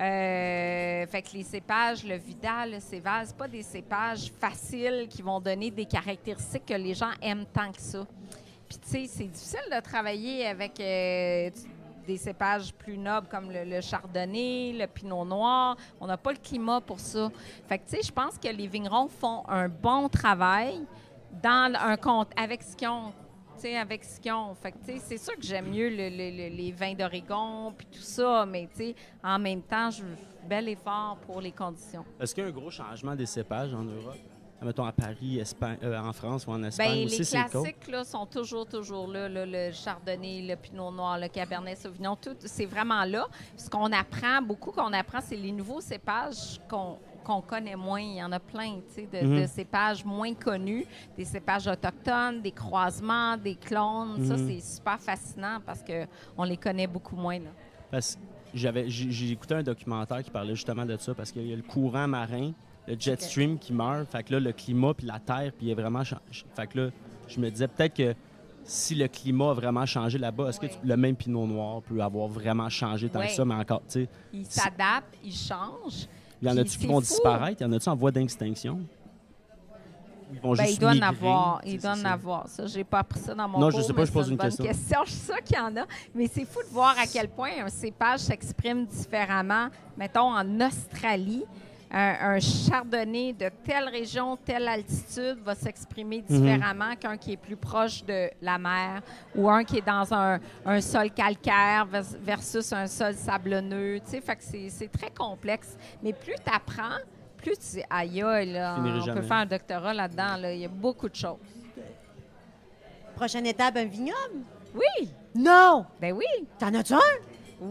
Euh, fait que les cépages, le Vidal, le Céval, c'est pas des cépages faciles qui vont donner des caractéristiques que les gens aiment tant que ça. Puis tu sais, c'est difficile de travailler avec euh, des cépages plus nobles comme le, le chardonnay, le pinot noir. On n'a pas le climat pour ça. Fait que tu sais, je pense que les vignerons font un bon travail dans un compte avec ce qu'ils ont. Avec ce qu'ils ont. Fait que, c'est sûr que j'aime mieux le- le- le- les vins d'Oregon puis tout ça, mais en même temps, je bel effort pour les conditions. Est-ce qu'il y a un gros changement des cépages en Europe? Mettons à Paris, Espagne, euh, en France ou en Ben, Espagne aussi, les classiques là, sont toujours, toujours là, là, Le chardonnay, le pinot noir, le cabernet sauvignon, tout, c'est vraiment là. Ce qu'on apprend, beaucoup qu'on apprend, c'est les nouveaux cépages qu'on qu'on connaît moins. Il y en a plein, tu sais, de, Mhm. de cépages moins connus, des cépages autochtones, des croisements, des clones. Ça, Mhm. c'est super fascinant parce qu'on les connaît beaucoup moins. Là. Parce que j'avais, j'ai, écouté un documentaire qui parlait justement de ça parce qu'il y a le courant marin, le jet stream qui meurt. Fait que là, le climat puis la terre, puis il est vraiment. Fait que là, je me disais peut-être que si le climat a vraiment changé là-bas, est-ce Oui. que tu- le même pinot noir peut avoir vraiment changé tant Oui. que ça, mais encore, tu sais, Ils Si- s'adaptent, ils changent. Il y en a-tu qui vont fou. disparaître? Il y en a-tu en voie d'extinction? Ils vont Ben, juste il doit en migrer? avoir. C'est- Il doit en avoir. Ça, j'ai pas appris ça dans mon Non, cours. je sais pas, je pose c'est une bonne question. Je suis sûre qu'il y en a. Mais c'est fou de voir à quel point un cépage s'exprime différemment. Mettons, en Australie, un, un chardonnay de telle région, telle altitude va s'exprimer Mhm. différemment qu'un qui est plus proche de la mer ou un qui est dans un, un sol calcaire vers- versus un sol sablonneux. Tu sais, fait que c'est très complexe. Mais plus tu apprends, plus tu dis, aïe, aïe, là, on jamais. peut faire un doctorat là-dedans. là. Il y a beaucoup de choses. Prochaine étape, un vignoble? Oui, Non! ben oui, T'en as-tu un?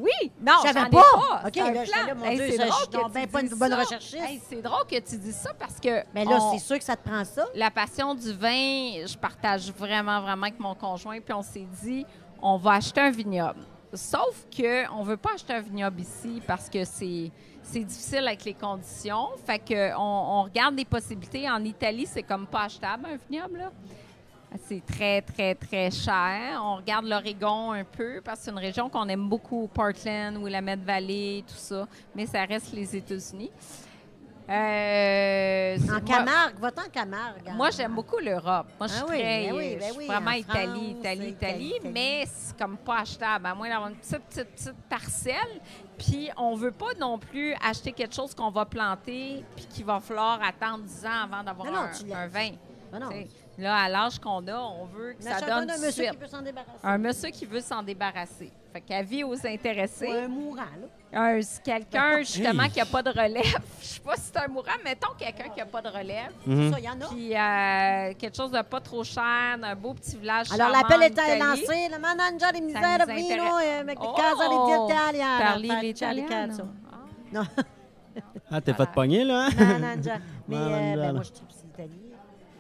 Oui. Non, ai pas. pas. OK, là, j'étais plan. là, mon Hey, Dieu, c'est ça, drôle je suis donc ben pas une bonne recherchiste. Hey, c'est drôle que tu dises ça parce que Mais là, on- c'est sûr que ça te prend ça. la passion du vin, je partage vraiment, vraiment avec mon conjoint. Puis on s'est dit, on va acheter un vignoble. Sauf que on veut pas acheter un vignoble ici parce que c'est c'est difficile avec les conditions. Fait que on, on regarde des possibilités. En Italie, c'est comme pas achetable un vignoble. là. C'est très, très, très cher. On regarde l'Oregon un peu parce que c'est une région qu'on aime beaucoup, Portland, Willamette Valley, tout ça. Mais ça reste les États-Unis. Euh, En moi- Camargue, va-t'en en Camargue. hein. moi, j'aime beaucoup l'Europe. Moi, je suis Ah oui, très, ben oui, ben je suis oui, vraiment en Italie, France, Italie, Italie, mais c'est comme pas achetable, à moins d'avoir une petite, petite, petite parcelle. Puis, on veut pas non plus acheter quelque chose qu'on va planter puis qu'il va falloir attendre 10 ans avant d'avoir un, vin. Ah non. Là, à l'âge qu'on a, on veut que ça donne un de monsieur suite. qui peut s'en débarrasser. Un monsieur qui veut s'en débarrasser. Fait qu'avis aux intéressés. Ou un mourant, là. Un- quelqu'un, justement, qui n'a pas de relève. Je sais pas si c'est un mourant, mettons quelqu'un qui n'a pas de relève. Mhm. Ça, il y en a. Puis euh, quelque chose de pas trop cher, d'un beau petit village. Alors, l'appel Italie. lancé. Le manager di misère vino intéresse. e avec Oh! casa di italiana. Parli Faccia l'italiano. cazzo. Ah. Non, Ah, t'es Voilà. fait pogner, là? hein? manager. Mais euh, ben, moi, je trouve.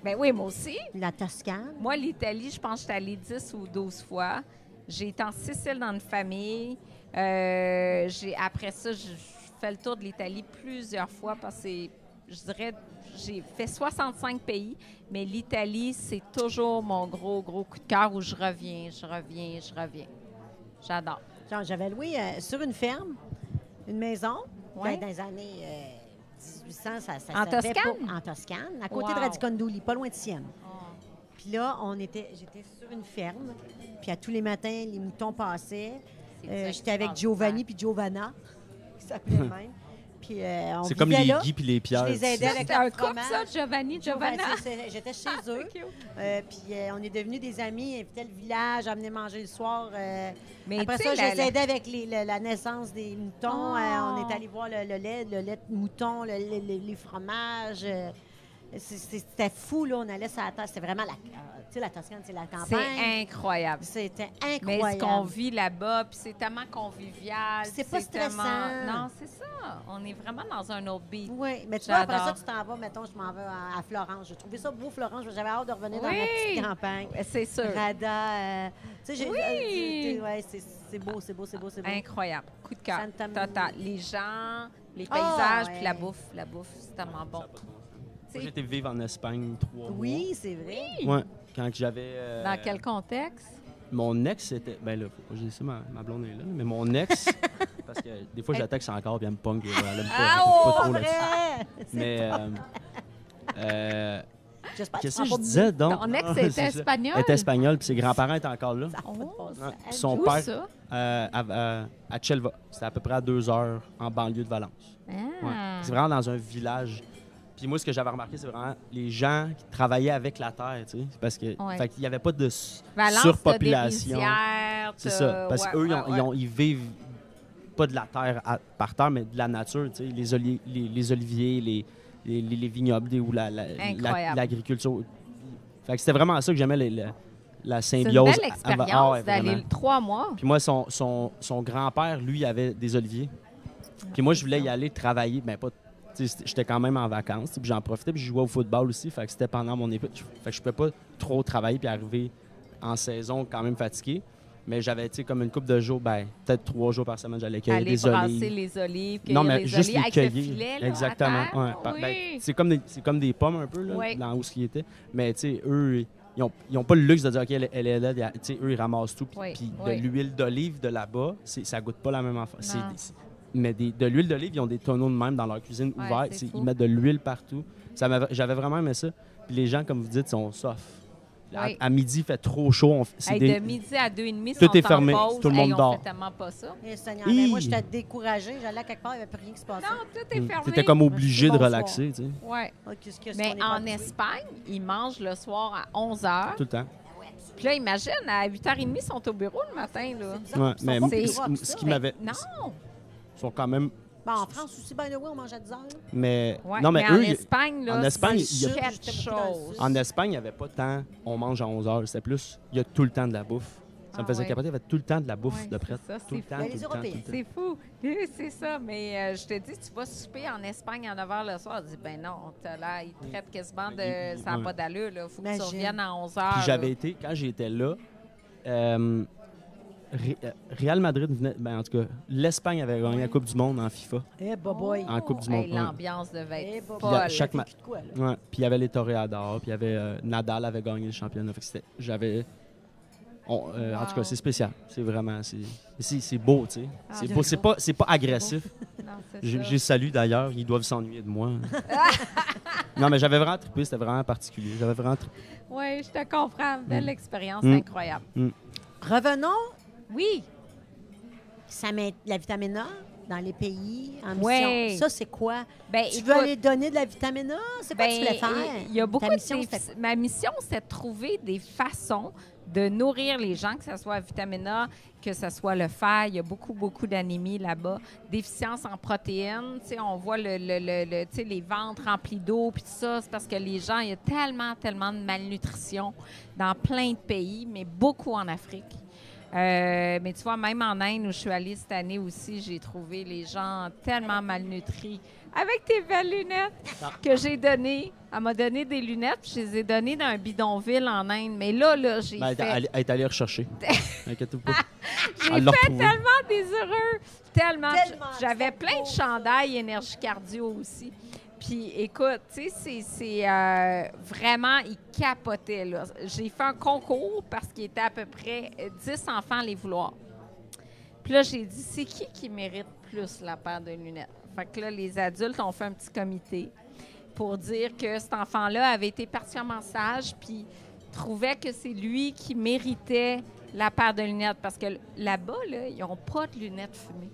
Ben oui, moi aussi. La Toscane. Moi, l'Italie, je pense que j'étais allée 10 ou 12 fois. J'ai été en Sicile dans une famille. Euh, j'ai, après ça, je je fais le tour de l'Italie plusieurs fois parce que c'est- je dirais, j'ai fait 65 pays, mais l'Italie, c'est toujours mon gros, gros coup de cœur où je reviens, je reviens, je reviens. J'adore. Genre, J'avais loué euh, sur une ferme. Une maison, Ouais. ben, dans les années euh, 1800, ça, ça En Toscane? en Toscane, à côté de Wow. Radicondouli, pas loin de Sienne. Puis là, on était, j'étais sur une ferme, puis à tous les matins, les moutons passaient. Euh, j'étais avec Giovanni puis Giovanna, qui s'appelait même. Puis euh, C'est comme les là. Guy puis les Pierre. Je les aidais avec C'était un couple, ça, Giovanni, Giovanni, Giovanna. J'étais chez eux. Euh, puis euh, on est devenus des amis, ils invitaient le village à venir manger le soir. euh, Mais après ça, je les aidais avec les- la naissance des moutons. Oh. Euh, on est allé voir le, le lait, le lait de mouton, le- le- le- les fromages. C'était fou, là. On allait sur la terre. C'était vraiment la... euh, Tu sais, la Toscane, c'est la campagne. C'est incroyable. C'était Mais incroyable. ce qu'on vit là-bas, puis c'est tellement convivial. C'est pas stressant. tellement- Non, c'est ça. On est vraiment dans un autre beat. Oui, mais tu vois, après ça, tu t'en vas, mettons, je m'en vais à, à Florence. J'ai trouvé ça beau, Florence. J'avais hâte de revenir dans ma petite campagne. C'est sûr. Rada, euh, tu sais, j'ai... Oui. euh, ouais, c'est beau, c'est beau, c'est beau, c'est beau. Incroyable. Coup de cœur. Total. Les gens, les Ah, paysages, puis ouais. la bouffe. La bouffe, c'est tellement bon. Moi, été vivre en Espagne trois Oui, c'est vrai. mois. Ouais. Quand j'avais. euh, Dans quel contexte? Mon ex, c'était. Ben là, faut je ça, ma, ma blonde est là. Mais mon ex. parce que des fois, j'attaque encore, puis elle me punk. Elle aime pas, Ah, pas oh, trop Vrai! là-dessus. C'est Mais. euh, euh, J'espère que Qu'est-ce que je pas disais donc? Ton ex était c'est ça. espagnol? Elle était espagnole, puis ses grands-parents étaient encore là. Ça a pas de bon sens. Ouais. Elle Son Où père, ça? euh, à, Chelva. C'était à peu près à deux heures en banlieue de Valence. Ouais. Ah. C'est vraiment dans un village. Puis moi, ce que j'avais remarqué, c'est vraiment les gens qui travaillaient avec la terre, tu sais. Parce que, Ouais. fait qu'il n'y avait pas de Valence, surpopulation. C'est ça. Parce ouais, qu'eux, ils, ouais, vivent pas de la terre à- par terre, mais de la nature, tu sais. Les, oli- les, les oliviers, les, les, les- les vignobles, ou la- la- la- l'agriculture. Fait que c'était vraiment ça que j'aimais, la, la C'est une symbiose. belle expérience Ah ouais, d'aller trois mois. Puis moi, son, son, son grand-père, lui, avait des oliviers. Puis moi, je voulais y aller travailler. Ben, pas. J'étais quand même en vacances. Puis j'en profitais. Puis je jouais au football aussi. Fait que c'était pendant mon époque. Fait que je pouvais pas trop travailler. Puis arriver en saison quand même fatigué. Mais j'avais, tu sais, comme une couple de jours, ben, peut-être trois jours par semaine, j'allais cueillir Aller des olives. les olives, Non, cueillir mais les juste olives les avec cueillir. le filet, là, Exactement. ouais. Ben, c'est comme, des- c'est comme des pommes un peu, là, Oui. dans où ce qui était. Mais, tu sais, eux, ils n'ont ils ont pas le luxe de dire, OK, elle, elle est là. Tu sais, eux, ils ramassent tout. Puis Oui, oui. de l'huile d'olive de là-bas, ça goûte pas la même affaire. Mais des- de l'huile d'olive, ils ont des tonneaux de même dans leur cuisine Ouais, fou. Ils mettent de l'huile partout. J'avais vraiment aimé ça. Puis les gens, comme vous dites, sont soft. À, Oui. à midi, il fait trop chaud. on Hey, des- De midi à deux et demi, Tout est en fermé, pause. tout le monde Hey, on dort. fait tellement pas ça. Eh, Seigneur, mais moi, Hi. j'étais découragée. J'allais à quelque part, il n'y avait plus rien qui se passait. Non, tout est Mm. fermé. T'étais comme obligé de relaxer, tu sais, Ouais. Que- ce Mais en. Espagne, ils mangent le soir à 11 h. tout le temps. Puis là, imagine, à 8h30, ils sont au bureau le matin. Là. Ouais, mais ce, qui m'avait. Non! Sont quand même. Ben, en France aussi, by the way, on mange à 10 heures. Mais. Ouais, non, mais, en eux, Espagne, là, en Espagne, c'est il y a- quelque chose. En Espagne, il n'y avait pas tant on mange à 11 heures. C'était plus, il y a tout le temps de la bouffe. Ça me Ah faisait ouais. capoter, il y avait tout le temps de la bouffe Ouais, de près. c'est ça, Tout le c'est temps, fou. tout le temps. C'est fou. Oui, C'est ça. Mais euh, je te dis, tu vas souper en Espagne à 9 h le soir. Tu dis, ben non, là, ils te traitent quasiment de. Il- il- Ça n'a pas d'allure, là. faut que tu reviennes à 11 h. Puis j'avais été, quand j'étais là, euh, Ré- euh, Real Madrid venait, ben en tout cas, l'Espagne avait gagné la Coupe du Monde en FIFA. Eh, boy. En Coupe du Monde, ouais. L'ambiance devait Eh, être. Puis à folle. chaque ma- Fait de quoi, là? Ouais. Puis il y avait les Toréadors, puis il y avait euh, Nadal avait gagné le championnat. Fait que c'était- j'avais. on- euh, En tout cas, Wow. c'est spécial. C'est vraiment. C'est, beau, tu sais. Ah, c'est beau. C'est pas, agressif. J'ai salué d'ailleurs, ils doivent s'ennuyer de moi. non, mais j'avais vraiment trippé, c'était vraiment particulier. J'avais vraiment trippé. Oui, je te comprends. Belle Mm. expérience, Mm. incroyable. Revenons, Oui, ça met la vitamine A dans les pays en mission. Ouais. Ça, c'est quoi? ben tu écoute, veux aller donner de la vitamine A? C'est quoi que tu ben, voulais faire? Il y a beaucoup Ta mission, de Ma mission, c'est de trouver des façons de nourrir les gens, que ce soit la vitamine A, que ce soit le fer. Il y a beaucoup, beaucoup d'anémie là-bas. Déficience en protéines. Tu sais, on voit le, le- le- le- tu sais, les ventres remplis d'eau, puis tout ça. C'est parce que les gens, il y a tellement, tellement de malnutrition dans plein de pays, mais beaucoup en Afrique. Euh, mais tu vois, même en Inde, où je suis allée cette année aussi, j'ai trouvé les gens tellement malnutris. Avec tes belles lunettes Ah. que j'ai données. Elle m'a donné des lunettes, puis je les ai données dans un bidonville en Inde. Mais là, là, j'ai Ben, elle, est fait, allée- elle est allée rechercher. Inquiète-vous pas. j'ai fait tellement des heureux. Tellement. Tellement, J'avais plein beau, de chandails énergie cardio aussi. Puis écoute, tu sais, c'est- euh, vraiment, ils capotaient. là. J'ai fait un concours parce qu'il était à peu près euh, 10 enfants à les vouloir. Puis là, j'ai dit, c'est qui qui mérite plus la paire de lunettes? Fait que là, les adultes ont fait un petit comité pour dire que cet enfant-là avait été particulièrement sage, puis trouvait que c'est lui qui méritait la paire de lunettes. Parce que là-bas, là, ils n'ont pas de lunettes fumées.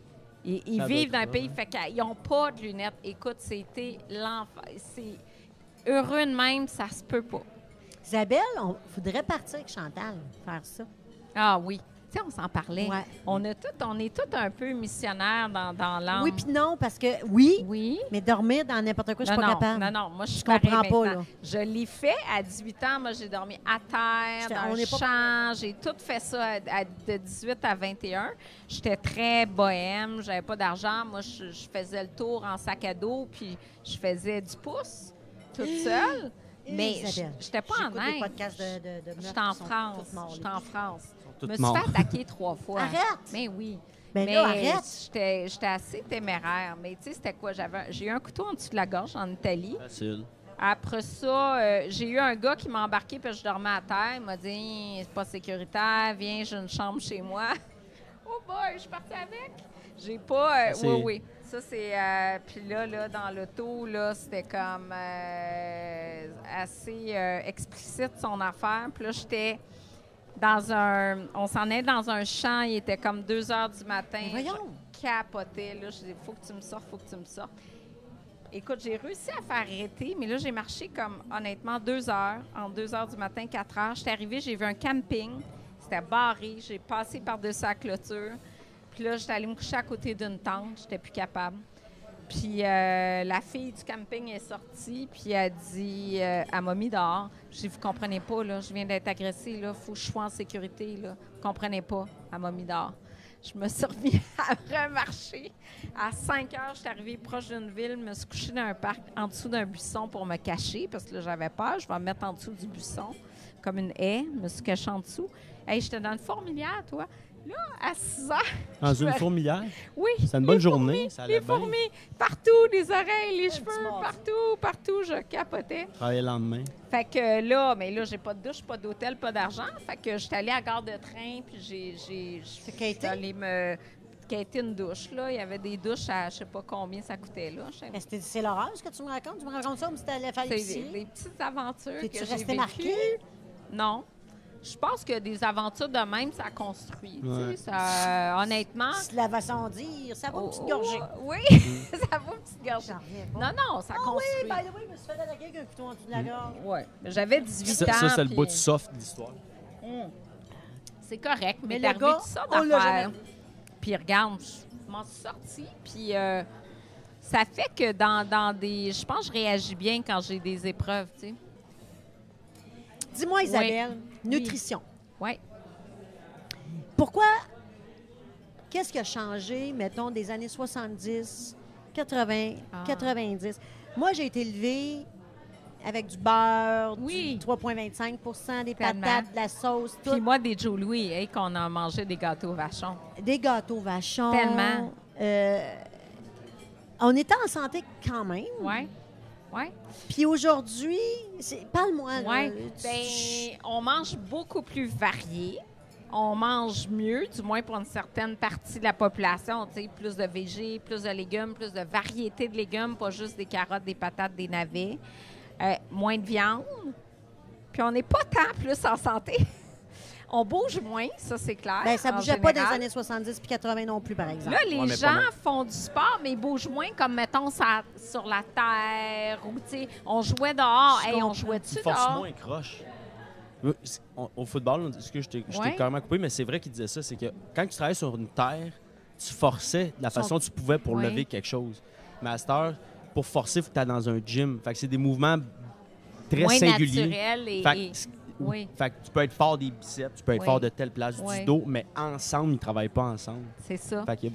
Ils, vivent dans un pays, hein. fait qu'ils n'ont pas de lunettes. Écoute, c'était l'enfant. C'est heureux de même, ça se peut pas. Isabelle, on faudrait partir avec Chantal, faire ça. Ah oui. Tu sais, on s'en parlait. Ouais. On, a tout, on est tous un peu missionnaires dans, dans l'âme. Oui, puis non, parce que oui, Oui. mais dormir dans n'importe quoi, je suis non, pas non, capable. non, non, moi, je suis comprends pas, là. Je l'ai fait à 18 ans. Moi, j'ai dormi à terre, dans le pas champ. J'ai tout fait ça à- à- de 18 à 21. J'étais très bohème. J'avais pas d'argent. Moi, je, je faisais le tour en sac à dos, puis je faisais du pouce toute seule. Mais je- j'étais pas en Inde. J'étais en France. J'étais en France. Je me suis fait attaquer trois fois. Arrête! Mais oui. Ben mais là, arrête! j'étais assez téméraire. Mais tu sais, c'était quoi? J'avais un- J'ai eu un couteau en dessous de la gorge en Italie. Facile. Après ça, euh, j'ai eu un gars qui m'a embarqué parce que je dormais à terre. Il m'a dit c'est pas sécuritaire, viens, j'ai une chambre chez moi. Oh boy, je suis partie avec. J'ai pas. euh, oui, oui. Ça, c'est. euh, Puis là, là, dans l'auto, là, c'était comme euh, assez euh, explicite son affaire. Puis là, j'étais dans un. On s'en est dans un champ. Il était comme 2 heures du matin. Voyons! Je capotais. Là, je disais faut que tu me sortes, faut que tu me sortes. Écoute, j'ai réussi à faire arrêter, mais là, j'ai marché comme, honnêtement, deux heures, en deux heures du matin, quatre heures. J'étais arrivée, j'ai vu un camping. C'était barré. J'ai passé par-dessus la clôture. Puis là, j'étais allée me coucher à côté d'une tente. J'étais plus capable. Puis euh, la fille du camping est sortie, puis elle dit, euh, elle m'a dehors. Je dis, vous comprenez pas, là, je viens d'être agressée, là, faut que je sois en sécurité, là. Vous comprenez pas, elle m'a dehors. Je me suis remis à remarcher. À 5 heures, je suis arrivée proche d'une ville, me suis couchée dans un parc, en dessous d'un buisson pour me cacher, parce que là, j'avais peur. Je vais me mettre en dessous du buisson, comme une haie, me suis cachée en dessous. Hey, j'étais dans une fourmilière, toi. Là, à 6 heures, Dans une me- fourmilière? oui. C'est une bonne journée, fourmis, ça allait Les bien. fourmis, partout, les oreilles, les cheveux, partout, partout, je capotais. Travailler le lendemain. Fait que là, mais là, j'ai pas de douche, pas d'hôtel, pas d'argent. Fait que j'étais allée à la gare de train, puis j'ai. j'ai C'est j'étais allée me quêter une douche, là. Il y avait des douches à je sais pas combien ça coûtait, là. Mais c'était- C'est l'horreur, ce que tu me racontes. Tu me racontes ça comme si tu allais faire C'est des, petites aventures T'es-tu que j'ai resté vécues. marqué? Non. Je pense que des aventures de même, ça construit. tu sais, Ouais. Ça, honnêtement. Tu la vas sans dire. Ça va une petite oh, gorgée. oui, ça vaut une petite gorgée. Non, non, ça Ah construit. oui, by the way, je me suis fait attaquer avec un couteau en dessous de la gorge. Ouais. J'avais 18 Ça, ans. ça, c'est le bout du soft de l'histoire. Hum. C'est correct, mais, Mais le gars, tout ça on l'a d'affaires. Puis regarde, je m'en suis sortie, puis euh, ça fait que dans, dans des... Je pense que je réagis bien quand j'ai des épreuves, tu sais. Dis-moi, Isabelle, Oui. Nutrition. Oui. Pourquoi, qu'est-ce qui a changé, mettons, des années 70, 80, Ah. 90? Moi, j'ai été élevée avec du beurre, Oui. du 3,25% des Tellement. patates, de la sauce, tout. Puis moi, des Joe Louis, hey, qu'on a mangé des gâteaux vachons. des gâteaux vachons. Tellement. Euh, on était en santé quand même. Oui. Oui. Puis aujourd'hui, parle-moi. Tu- Ben, on mange beaucoup plus varié. On mange mieux, du moins pour une certaine partie de la population. Tu sais, plus de végés, plus de légumes, plus de variété de légumes, pas juste des carottes, des patates, des navets. Euh, moins de viande. Puis on n'est pas tant plus en santé. on bouge moins, ça c'est clair. Ben, ça en bougeait pas dans les années 70 puis 80 non plus, par exemple. Là, les Ouais, gens font du sport, mais ils bougent moins, comme mettons ça- sur la terre ou tu sais, on jouait dehors. Je Hey, on jouait dessus dehors? moins croche. Euh, Au football, ce que je t'ai Ouais. carrément coupé, mais c'est vrai qu'il disait ça, c'est que quand tu travailles sur une terre, tu forçais de la façon que tu pouvais pour Ouais. lever quelque chose. Mais à cette heure, pour forcer, il faut que tu dans un gym. Fait que c'est des mouvements très moins singuliers. naturel et, Fait que, et- c'est- oui, fait que tu peux être fort des biceps, tu peux être Oui. fort de telle place Oui. du dos, mais ensemble, ils ne travaillent pas ensemble. c'est ça. Fait que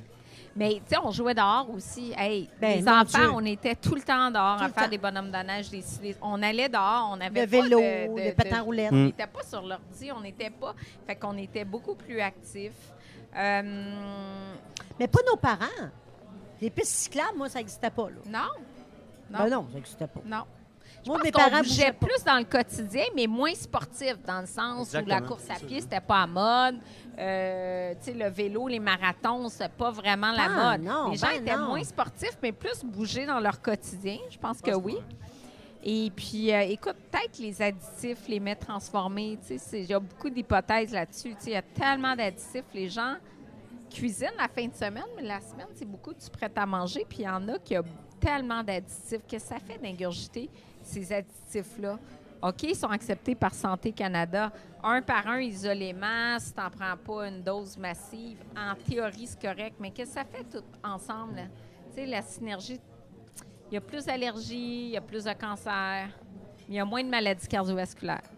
Mais tu sais, on jouait dehors aussi. Hey, Ben, les enfants, Dieu. on était tout le temps dehors Tout à faire temps. des bonhommes de neige, des, on allait dehors, on avait Le pas vélo, de, de- le patin de- roulette. Mm. On n'était pas sur l'ordi, on n'était pas. Fait qu'on était beaucoup plus actifs. Euh, Mais pas nos parents. Les pistes cyclables, moi, ça n'existait pas. Là. non. Non. Ben non, ça n'existait pas. Non. Je Moi, pense mes parents bougeaient plus dans le quotidien, mais moins sportif, dans le sens où la course à pied, c'était pas à mode. Euh, tu sais, le vélo, les marathons, c'est pas vraiment la Ah, mode. non, les gens ben étaient non. moins sportifs, mais plus bougés dans leur quotidien. Je pense que oui. Et puis, euh, écoute, peut-être les additifs, les mets transformés, tu sais, c'est- il y a beaucoup d'hypothèses là-dessus. Tu sais, Il y a tellement d'additifs. Les gens cuisinent la fin de semaine, mais la semaine, c'est beaucoup du prêt à manger. Puis il y en a qui ont tellement d'additifs que ça fait d'ingurgiter ces additifs-là. OK, ils sont acceptés par Santé Canada. Un par un, isolément, si tu n'en prends pas une dose massive, en théorie, c'est correct. Mais qu'est-ce que ça fait tout ensemble? Tu sais, la synergie, il y a plus d'allergies, il y a plus de cancer, il y a moins de maladies cardiovasculaires.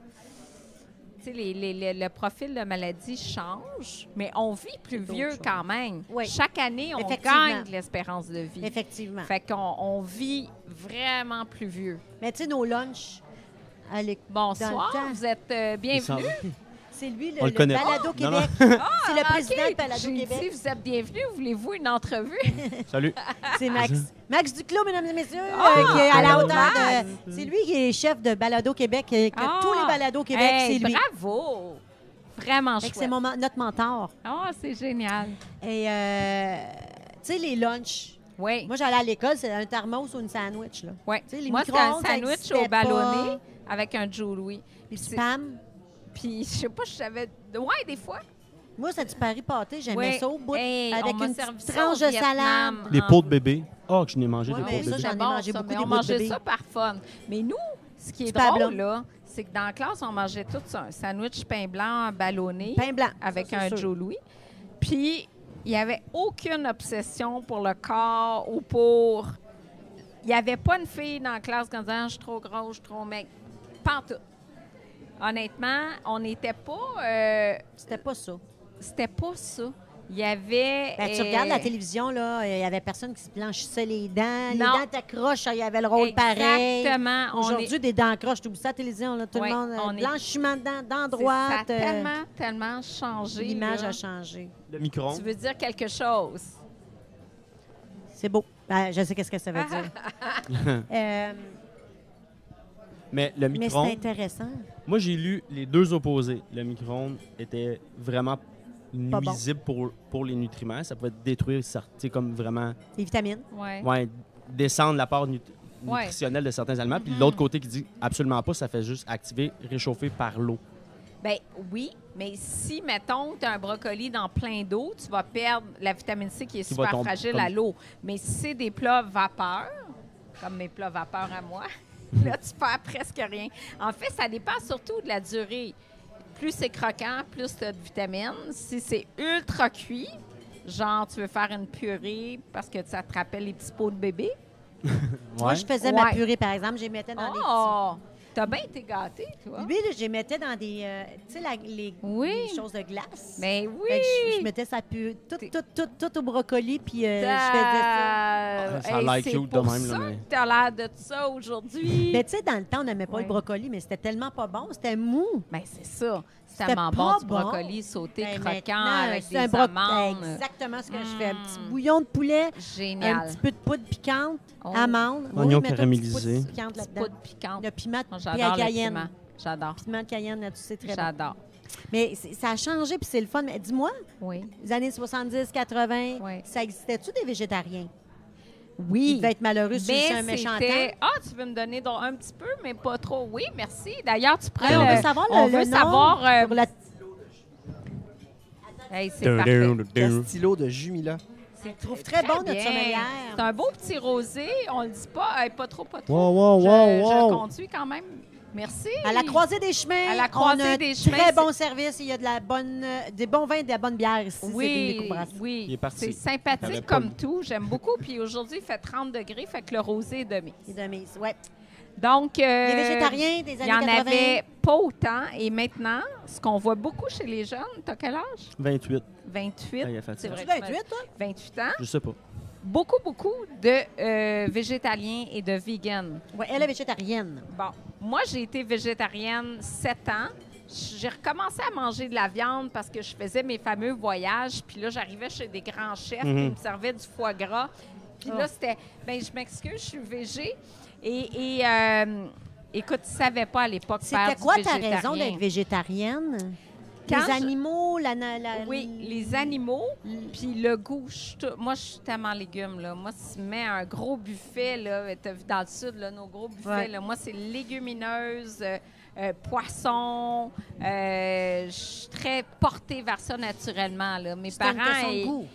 Tu sais, les- les- les- le profil de maladie change, mais on vit plus vieux choses. quand même. Oui. Chaque année, on gagne de l'espérance de vie. Effectivement. Fait qu'on on vit vraiment plus vieux. Mais tu sais, nos lunchs, à l'éc- Bonsoir, Dans le temps. vous êtes euh, va. C'est lui, le, On le le connaît pas. Balado Non, Québec. c'est le Ah, président du Balado J'ai dit, Québec. vous êtes bienvenus. Voulez-vous une entrevue? Salut. C'est Max. Max Duclos, mesdames et messieurs, Ah, euh, qui est à la hauteur de... C'est lui qui est chef de Balado Québec, euh, que Ah. tous les Balados Québec, Hey, c'est lui. Bravo! Vraiment chouette. c'est mon notre mentor. Ah, c'est génial. Et, euh, tu sais, les lunchs. Oui. Moi, j'allais à l'école, c'est un thermos ou une sandwich, là. Sais, les Moi, c'était un sandwich au ballonné avec un Joe Louis. Puis Pam. Puis, je sais pas, je savais. Ouais, des fois. Moi, c'est du Paris pâté, j'aimais Ouais. ça au bout, Hey, on avec m'a une servi petite ça au tranche de Vietnam. salade. Des Ah. pots de bébé. Oh, que je n'ai mangé Ouais, des mais pots de ça, bébé. j'en ai C'est bon, mangé ça, beaucoup mais des on bouts de mangeait bébé. ça par fun. Mais nous, ce qui est Du pain drôle, blanc. là, c'est que dans la classe, on mangeait tout ça. Un sandwich pain blanc ballonné Pain blanc. avec ça, c'est un sûr. Joe Louis. Puis, il n'y avait aucune obsession pour le corps ou pour... Il n'y avait pas une fille dans la classe qui disait Ah, « Je suis trop grosse, je suis trop mec. » Pas en tout. Honnêtement, on n'était pas... euh, C'était pas ça. C'était pas ça. Il y avait... Ben, tu euh, regardes la télévision, là, il y avait personne qui se blanchissait les dents. Les dents t'accrochent, il y avait le rôle pareil. Exactement. Aujourd'hui, est- des dents croches, tu oublies ça à la télévision, là, tout le monde, euh, on est- blanchiment de dents, dents droites. Ça a euh, tellement, tellement changé. L'image a changé. Le Tu micro-ondes. veux dire quelque chose? C'est beau. Ben, je sais qu'est-ce que ça veut dire. Euh, Mais le mais c'est intéressant. Moi, j'ai lu les deux opposés. Le micro-ondes était vraiment Pas bon. nuisible pour, pour les nutriments. Ça pouvait détruire, certains, comme vraiment, Les vitamines. Oui. ouais, descendre la part nut- Ouais. nutritionnelle de certains aliments. Puis Mhm. l'autre côté qui dit absolument pas, ça fait juste activer, réchauffer par l'eau. Ben oui, mais si, mettons, tu as un brocoli dans plein d'eau, tu vas perdre la vitamine C qui est Qui va super tomber, fragile comme- à l'eau. Mais si c'est des plats vapeur, comme mes plats vapeur à moi, là, tu perds presque rien. En fait, ça dépend surtout de la durée. Plus c'est croquant, plus tu as de vitamines. Si c'est ultra cuit, genre tu veux faire une purée parce que ça te rappelle les petits pots de bébé, Moi, je faisais ma purée, par exemple, je les mettais dans des petits... T'as bien été gâté, toi. Lui, là, je les mettais dans des, euh, tu sais, la- les, Oui. les choses de glace. Mais oui! Fait que je, je mettais sa purée, tout, T'es- tout, tout, tout au brocoli, puis euh, je faisais ça. Ah, Ça a l'air c'est cute de pour même, là, ça mais- que t'as l'air de ça aujourd'hui. Mais tu sais, dans le temps, on n'aimait pas Ouais. le brocoli, mais c'était tellement pas bon, c'était mou. Ben, c'est ça. C'est C'était tellement pas bon du bon. brocoli sauté Ben, croquant avec c'est des un bro- amandes. Exactement ce que je fais. Un petit Mm. bouillon de poulet, un Génial. petit peu de poudre piquante, Oh. amandes. Oignon mettons un petit peu de caramélisé. poudre piquante poudre. Le piment, puis la J'adore le cayenne. piment. J'adore. Piment de cayenne, là, tu sais, très bon. J'adore. Mais c'est- ça a changé, puis c'est le fun. Mais dis-moi, Oui. les années 70, 80, Ouais. ça existait-tu des végétariens? Oui. Il devait être malheureux si c'est un méchant temps. Ah, tu veux me donner donc un petit peu, mais pas trop. Oui, merci. D'ailleurs, tu prends on le- veut savoir le, on le veut nom savoir... euh, pour la- hey, c'est parfait. Castillo de Jumila. C'est trouve très bon, notre bien. sommelière. C'est un beau petit rosé. On le dit pas. Hey, pas trop, pas trop. Wow, wow, je, wow, je wow. conduis quand même. Merci. À la croisée des chemins, À la croisée on a des un chemins, très bon service. Il y a de la bonne, euh, des bons vins et de la bonne bière ici. c'est une Oui, oui. Il est parti. C'est sympathique comme tout. J'aime beaucoup. Puis aujourd'hui, il fait 30 degrés, fait que le rosé est demi. Et de mise, ouais. Donc, euh, Les végétariens des il années y en 80. avait pas autant. Et maintenant, ce qu'on voit beaucoup chez les jeunes, t'as quel âge? 28. 28. Ah, il a fait c'est vrai. Tu que tu 28, toi? m'as- 28 ans. Je sais pas. Beaucoup, beaucoup de euh, végétaliens et de vegans. Ouais, elle est végétarienne. Bon, moi, j'ai été végétarienne sept ans. J'ai recommencé à manger de la viande parce que je faisais mes fameux voyages. Puis là, j'arrivais chez des grands chefs qui Mhm. me servaient du foie gras. Puis Oh. là, c'était, ben je m'excuse, je suis végé. Et, et euh, écoute, tu savais pas à l'époque faire C'était quoi ta raison d'être végétarienne? Quand les animaux, la, la, la- Oui, les animaux, puis le goût. je moi, je suis tellement légumes. Là. Moi, si tu mets un gros buffet, là, t'as vu dans le sud, là, nos gros buffets, Ouais. là, moi, c'est légumineuses, euh, euh, poissons. euh, je suis très portée vers ça naturellement. Là. Mes une parents, de goût.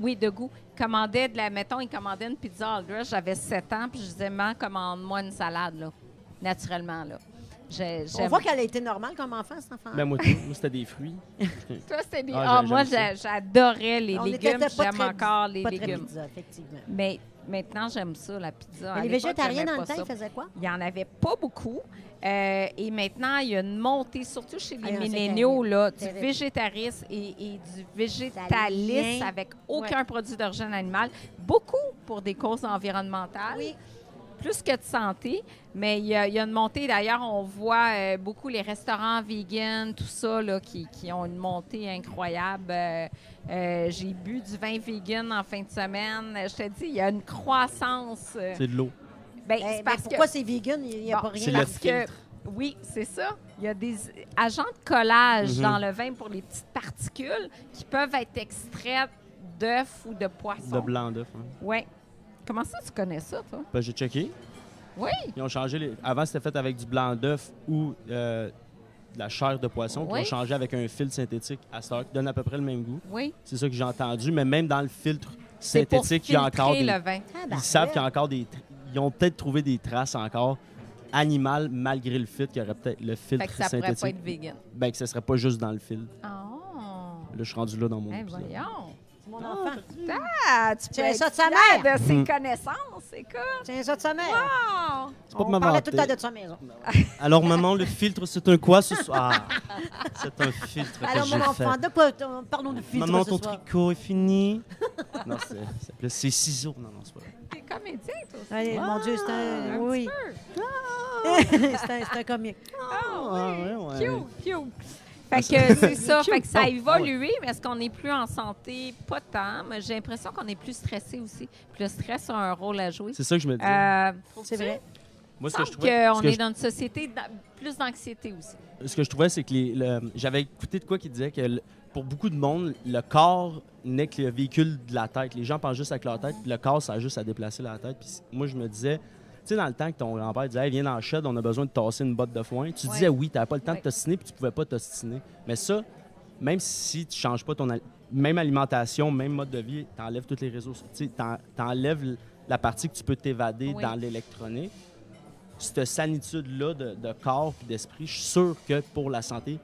oui, de goût. Commandaient de la, mettons, ils commandaient une pizza all dress. J'avais 7 ans, puis je disais, maman, commande-moi une salade, là, naturellement. Là. J'ai- On voit qu'elle a été normale comme enfant, cet enfant. Ben, moi, tout. Moi, c'était des fruits. Toi, c'était des- Ah, Ah, moi, j'aime ça. j'a- j'adorais les On légumes. pas J'aime très- encore les pas très légumes. pizza, effectivement. Mais maintenant, j'aime ça, la pizza. À les l'époque, végétariens, j'aimais dans le pas temps, ça. ils faisaient quoi? Il n'y en avait pas beaucoup. Euh, et maintenant, il y a une montée, surtout chez les Ah, non, c'est milléniaux, là, du Terrible. végétarisme et, et du végétalisme lien. avec aucun produit d'origine animale. Beaucoup pour des causes environnementales. Oui. Plus que de santé, mais il y, a il y a une montée. D'ailleurs, on voit euh, beaucoup les restaurants vegan, tout ça, là, qui, qui ont une montée incroyable. Euh, euh, J'ai bu du vin vegan en fin de semaine. Je te dis, il y a une croissance. euh, C'est de l'eau. ben, c'est ben, parce pourquoi que c'est vegan? Il n'y a Bon, pas rien parce que oui, c'est ça. Il y a des agents de collage Mhm. dans le vin pour les petites particules qui peuvent être extraites d'œufs ou de De poissons. blanc d'œuf. hein. Oui. Comment ça, tu connais ça, toi? Ben, j'ai checké. Oui. Ils ont changé. Les... Avant, c'était fait avec du blanc d'œuf ou euh, de la chair de poisson. Oui. Ils ont changé avec un filtre synthétique à Star qui donne à peu près le même goût. Oui. C'est ça que j'ai entendu. Mais même dans le filtre synthétique, il y a encore filtrer des. le vin. Ah, ben, Ils savent qu'il y a encore des. Ils ont peut-être trouvé des traces encore animales malgré le filtre, qu'il y aurait peut-être le filtre Fait que ça pourrait pas synthétique. être vegan. Ben, que ce serait pas juste dans le filtre. Oh. Là, je suis rendu là dans mon Eh, épisode. voyons. C'est mon enfant. Ah, tu peux Tiens, être ça de sa mère. de ses Mm. connaissances, écoute. Tiens ça de sa mère. Oh. C'est pas On pour me parlait tout le temps de sa maison. Alors, maman, le filtre, c'est un quoi ce soir? c'est un filtre que Alors, j'ai mon fait. enfant, de quoi parlons de filtre Maman, ce ton soir. tricot est fini. non, c'est- c'est c'est ciseaux. Non, non, c'est pas vrai. T'es comédien, toi aussi. Allez, mon Dieu, c'est un... Un Oui, petit peu. c'est un, c'est un comique. Ah, ouais, ouais. Cute, cute. Fait que c'est ça. Fait que ça a évolué, mais est-ce qu'on est plus en santé? Pas tant. Mais j'ai l'impression qu'on est plus stressé aussi. Puis le stress a un rôle à jouer. C'est ça que je me dis. Euh, C'est vrai. Moi, ce que je trouvais, qu'on est je- dans une société plus d'anxiété aussi. ce que je trouvais, c'est que le- j'avais écouté de quoi qui disait que le- pour beaucoup de monde, le corps n'est que le véhicule de la tête. Les gens pensent juste avec leur tête, puis le corps, ça a juste à déplacer la tête. Puis moi, je me disais, sais, dans le temps que ton grand-père disait, hey, viens dans le shed, on a besoin de tasser une botte de foin, tu Ouais. disais oui, tu n'avais pas le temps Ouais. de t'ostiner, puis tu pouvais pas t'ostiner. Mais ça, même si tu changes pas ton al- même alimentation, même mode de vie, tu enlèves tous les réseaux, tu enlèves la partie que tu peux t'évader Oui. dans l'électronique. Cette sanitude-là de, de corps et d'esprit, je suis sûr que pour la santé,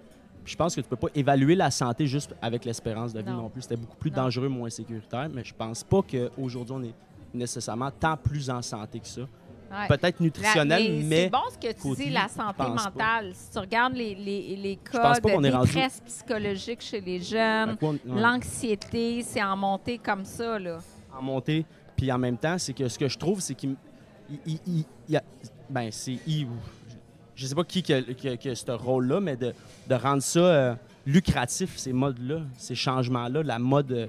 je pense que tu peux pas évaluer la santé juste avec l'espérance de vie Non. non, plus. C'était beaucoup plus Non. dangereux, moins sécuritaire, mais je pense pas qu'aujourd'hui, on est nécessairement tant plus en santé que ça. Ouais. Peut-être La- nutritionnel, mais, C'est bon ce que tu côté, dis, la santé pas. mentale. Si tu regardes les, les, les cas de rendu- détresse psychologique chez les jeunes, ouais, l'anxiété, c'est en montée comme ça. Là. en montée. Puis en même temps, c'est que ce que je trouve, c'est qu'il il- il- il- il y a- ben c'est je sais pas qui a- qui a ce rôle-là, mais de, de rendre ça euh, lucratif ces modes-là, ces changements-là, la mode.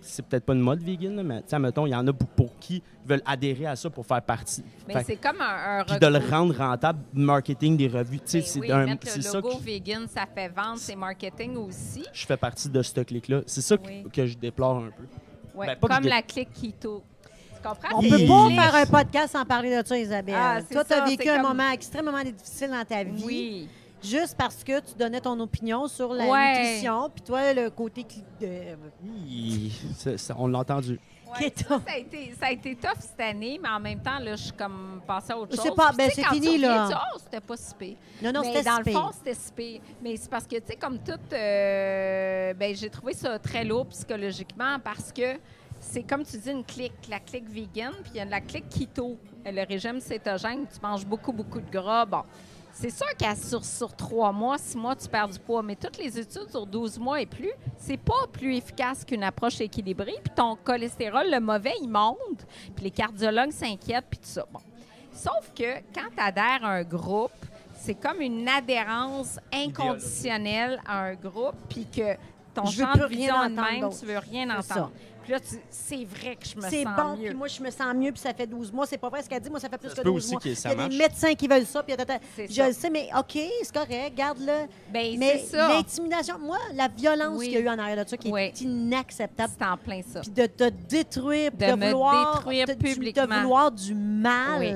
C'est peut-être pas une mode vegan, mais tu sais, mettons, il y en a pour, pour qui veulent adhérer à ça pour faire partie. Mais c'est comme un, un puis de le rendre rentable, marketing des revues. Tu sais, Ben c'est oui, un- mettre c'est le ça logo que vegan, ça fait vendre, c'est marketing aussi. je fais partie de ce clic-là. C'est ça que, Oui. que je déplore un peu. Ouais, Ben, comme la clique keto. Tu comprends? On peut pas faire un podcast sans parler de ça, Isabelle. Ah, Toi, tu as ça, vécu un comme- moment extrêmement difficile dans ta vie, Oui. Juste parce que tu donnais ton opinion sur la Ouais. nutrition, puis toi, le côté de... C'est- on l'a entendu. Ouais, ça, ça a été, ça a été tough cette année, mais en même temps, là, je suis comme passée à autre C'est chose. pas- Puis, ben, c'est quand fini, tu reviens, là. tu Oh, c'était pas si pire. Non, non, c'était dans si le fond, c'était si pire. Mais c'est parce que, tu sais, comme tout, euh, ben, j'ai trouvé ça très lourd psychologiquement parce que c'est comme tu dis une clique, la clique vegan, puis il y a la clique keto, le régime cétogène, tu manges beaucoup, beaucoup de gras. Bon, c'est sûr qu'à sur, sur trois mois, six mois, tu perds du poids, mais toutes les études sur 12 mois et plus, c'est pas plus efficace qu'une approche équilibrée, puis ton cholestérol, le mauvais, il monte, puis les cardiologues s'inquiètent, puis tout ça. Bon. Sauf que quand tu adhères à un groupe, c'est comme une adhérence inconditionnelle à un groupe, puis que ton Je champ de rien vision même, tu veux rien entendre. Puis là, tu- c'est vrai que je me C'est sens bon, mieux. puis moi, je me sens mieux, puis ça fait 12 mois. C'est pas vrai ce qu'elle dit. Moi, ça fait plus Ça que se peut 12 aussi mois. que Il ça y a des marche. médecins qui veulent ça, puis tata. C'est Je le sais, mais OK, c'est correct, garde-le. Ben, Mais c'est ça. l'intimidation, moi, la violence Oui. qu'il y a eu en arrière de ça, qui Oui. est inacceptable, C'est en plein ça. puis de te détruire, puis De de, me vouloir, détruire te- publiquement. de vouloir du mal. Oui.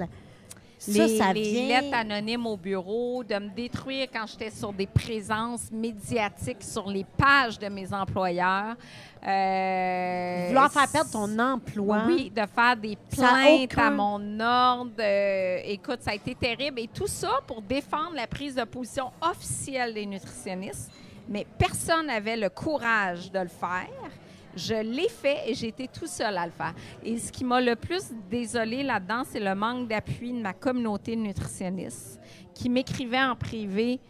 Ça, les, ça les vient... lettres anonymes au bureau, de me détruire quand j'étais sur des présences médiatiques sur les pages de mes employeurs. Euh, Vouloir faire perdre ton emploi. Oui, de faire des plaintes aucun- à mon ordre. Euh, écoute, ça a été terrible. Et tout ça pour défendre la prise de position officielle des nutritionnistes. Mais personne n'avait le courage de le faire. Je l'ai fait et j'ai été tout seul à le faire. Et ce qui m'a le plus désolé là-dedans, c'est le manque d'appui de ma communauté de nutritionnistes qui m'écrivait en privé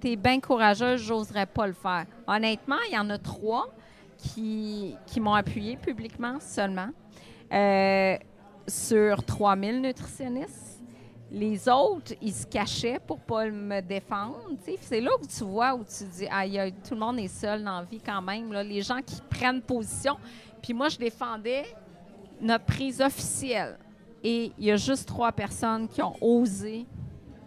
T'es bien courageuse, j'oserais pas le faire. Honnêtement, il y en a trois qui, qui m'ont appuyé publiquement seulement. Euh, sur 3000 nutritionnistes. Les autres, ils se cachaient pour pas me défendre. C'est là où tu vois, où tu dis, aïe, aïe, tout le monde est seul dans la vie quand même. Les gens qui prennent position. Puis moi, je défendais notre prise officielle. Et il y a juste trois personnes qui ont osé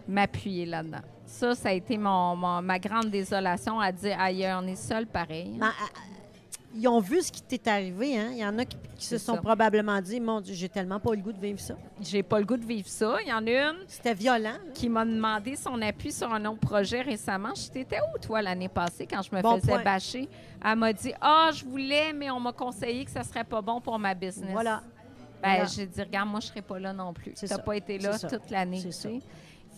m'appuyer là-dedans. Ça, ça a été ma grande désolation à dire, aïe, on est seul pareil. Ah, ah, ils ont vu ce qui t'est arrivé. Hein? Il y en a qui, qui se sont ça. probablement dit Mon Dieu, j'ai tellement pas le goût de vivre ça. J'ai pas le goût de vivre ça. Il y en a une C'était violent. là. qui m'a demandé son appui sur un autre projet récemment. J'étais où, toi, l'année passée, quand je me Bon faisais point. bâcher? Elle m'a dit Ah, je voulais, mais on m'a conseillé que ça serait pas bon pour ma business. Voilà. Ben, Voilà. j'ai dit Regarde, moi, je serai pas là non plus. Tu n'as pas été là toute l'année.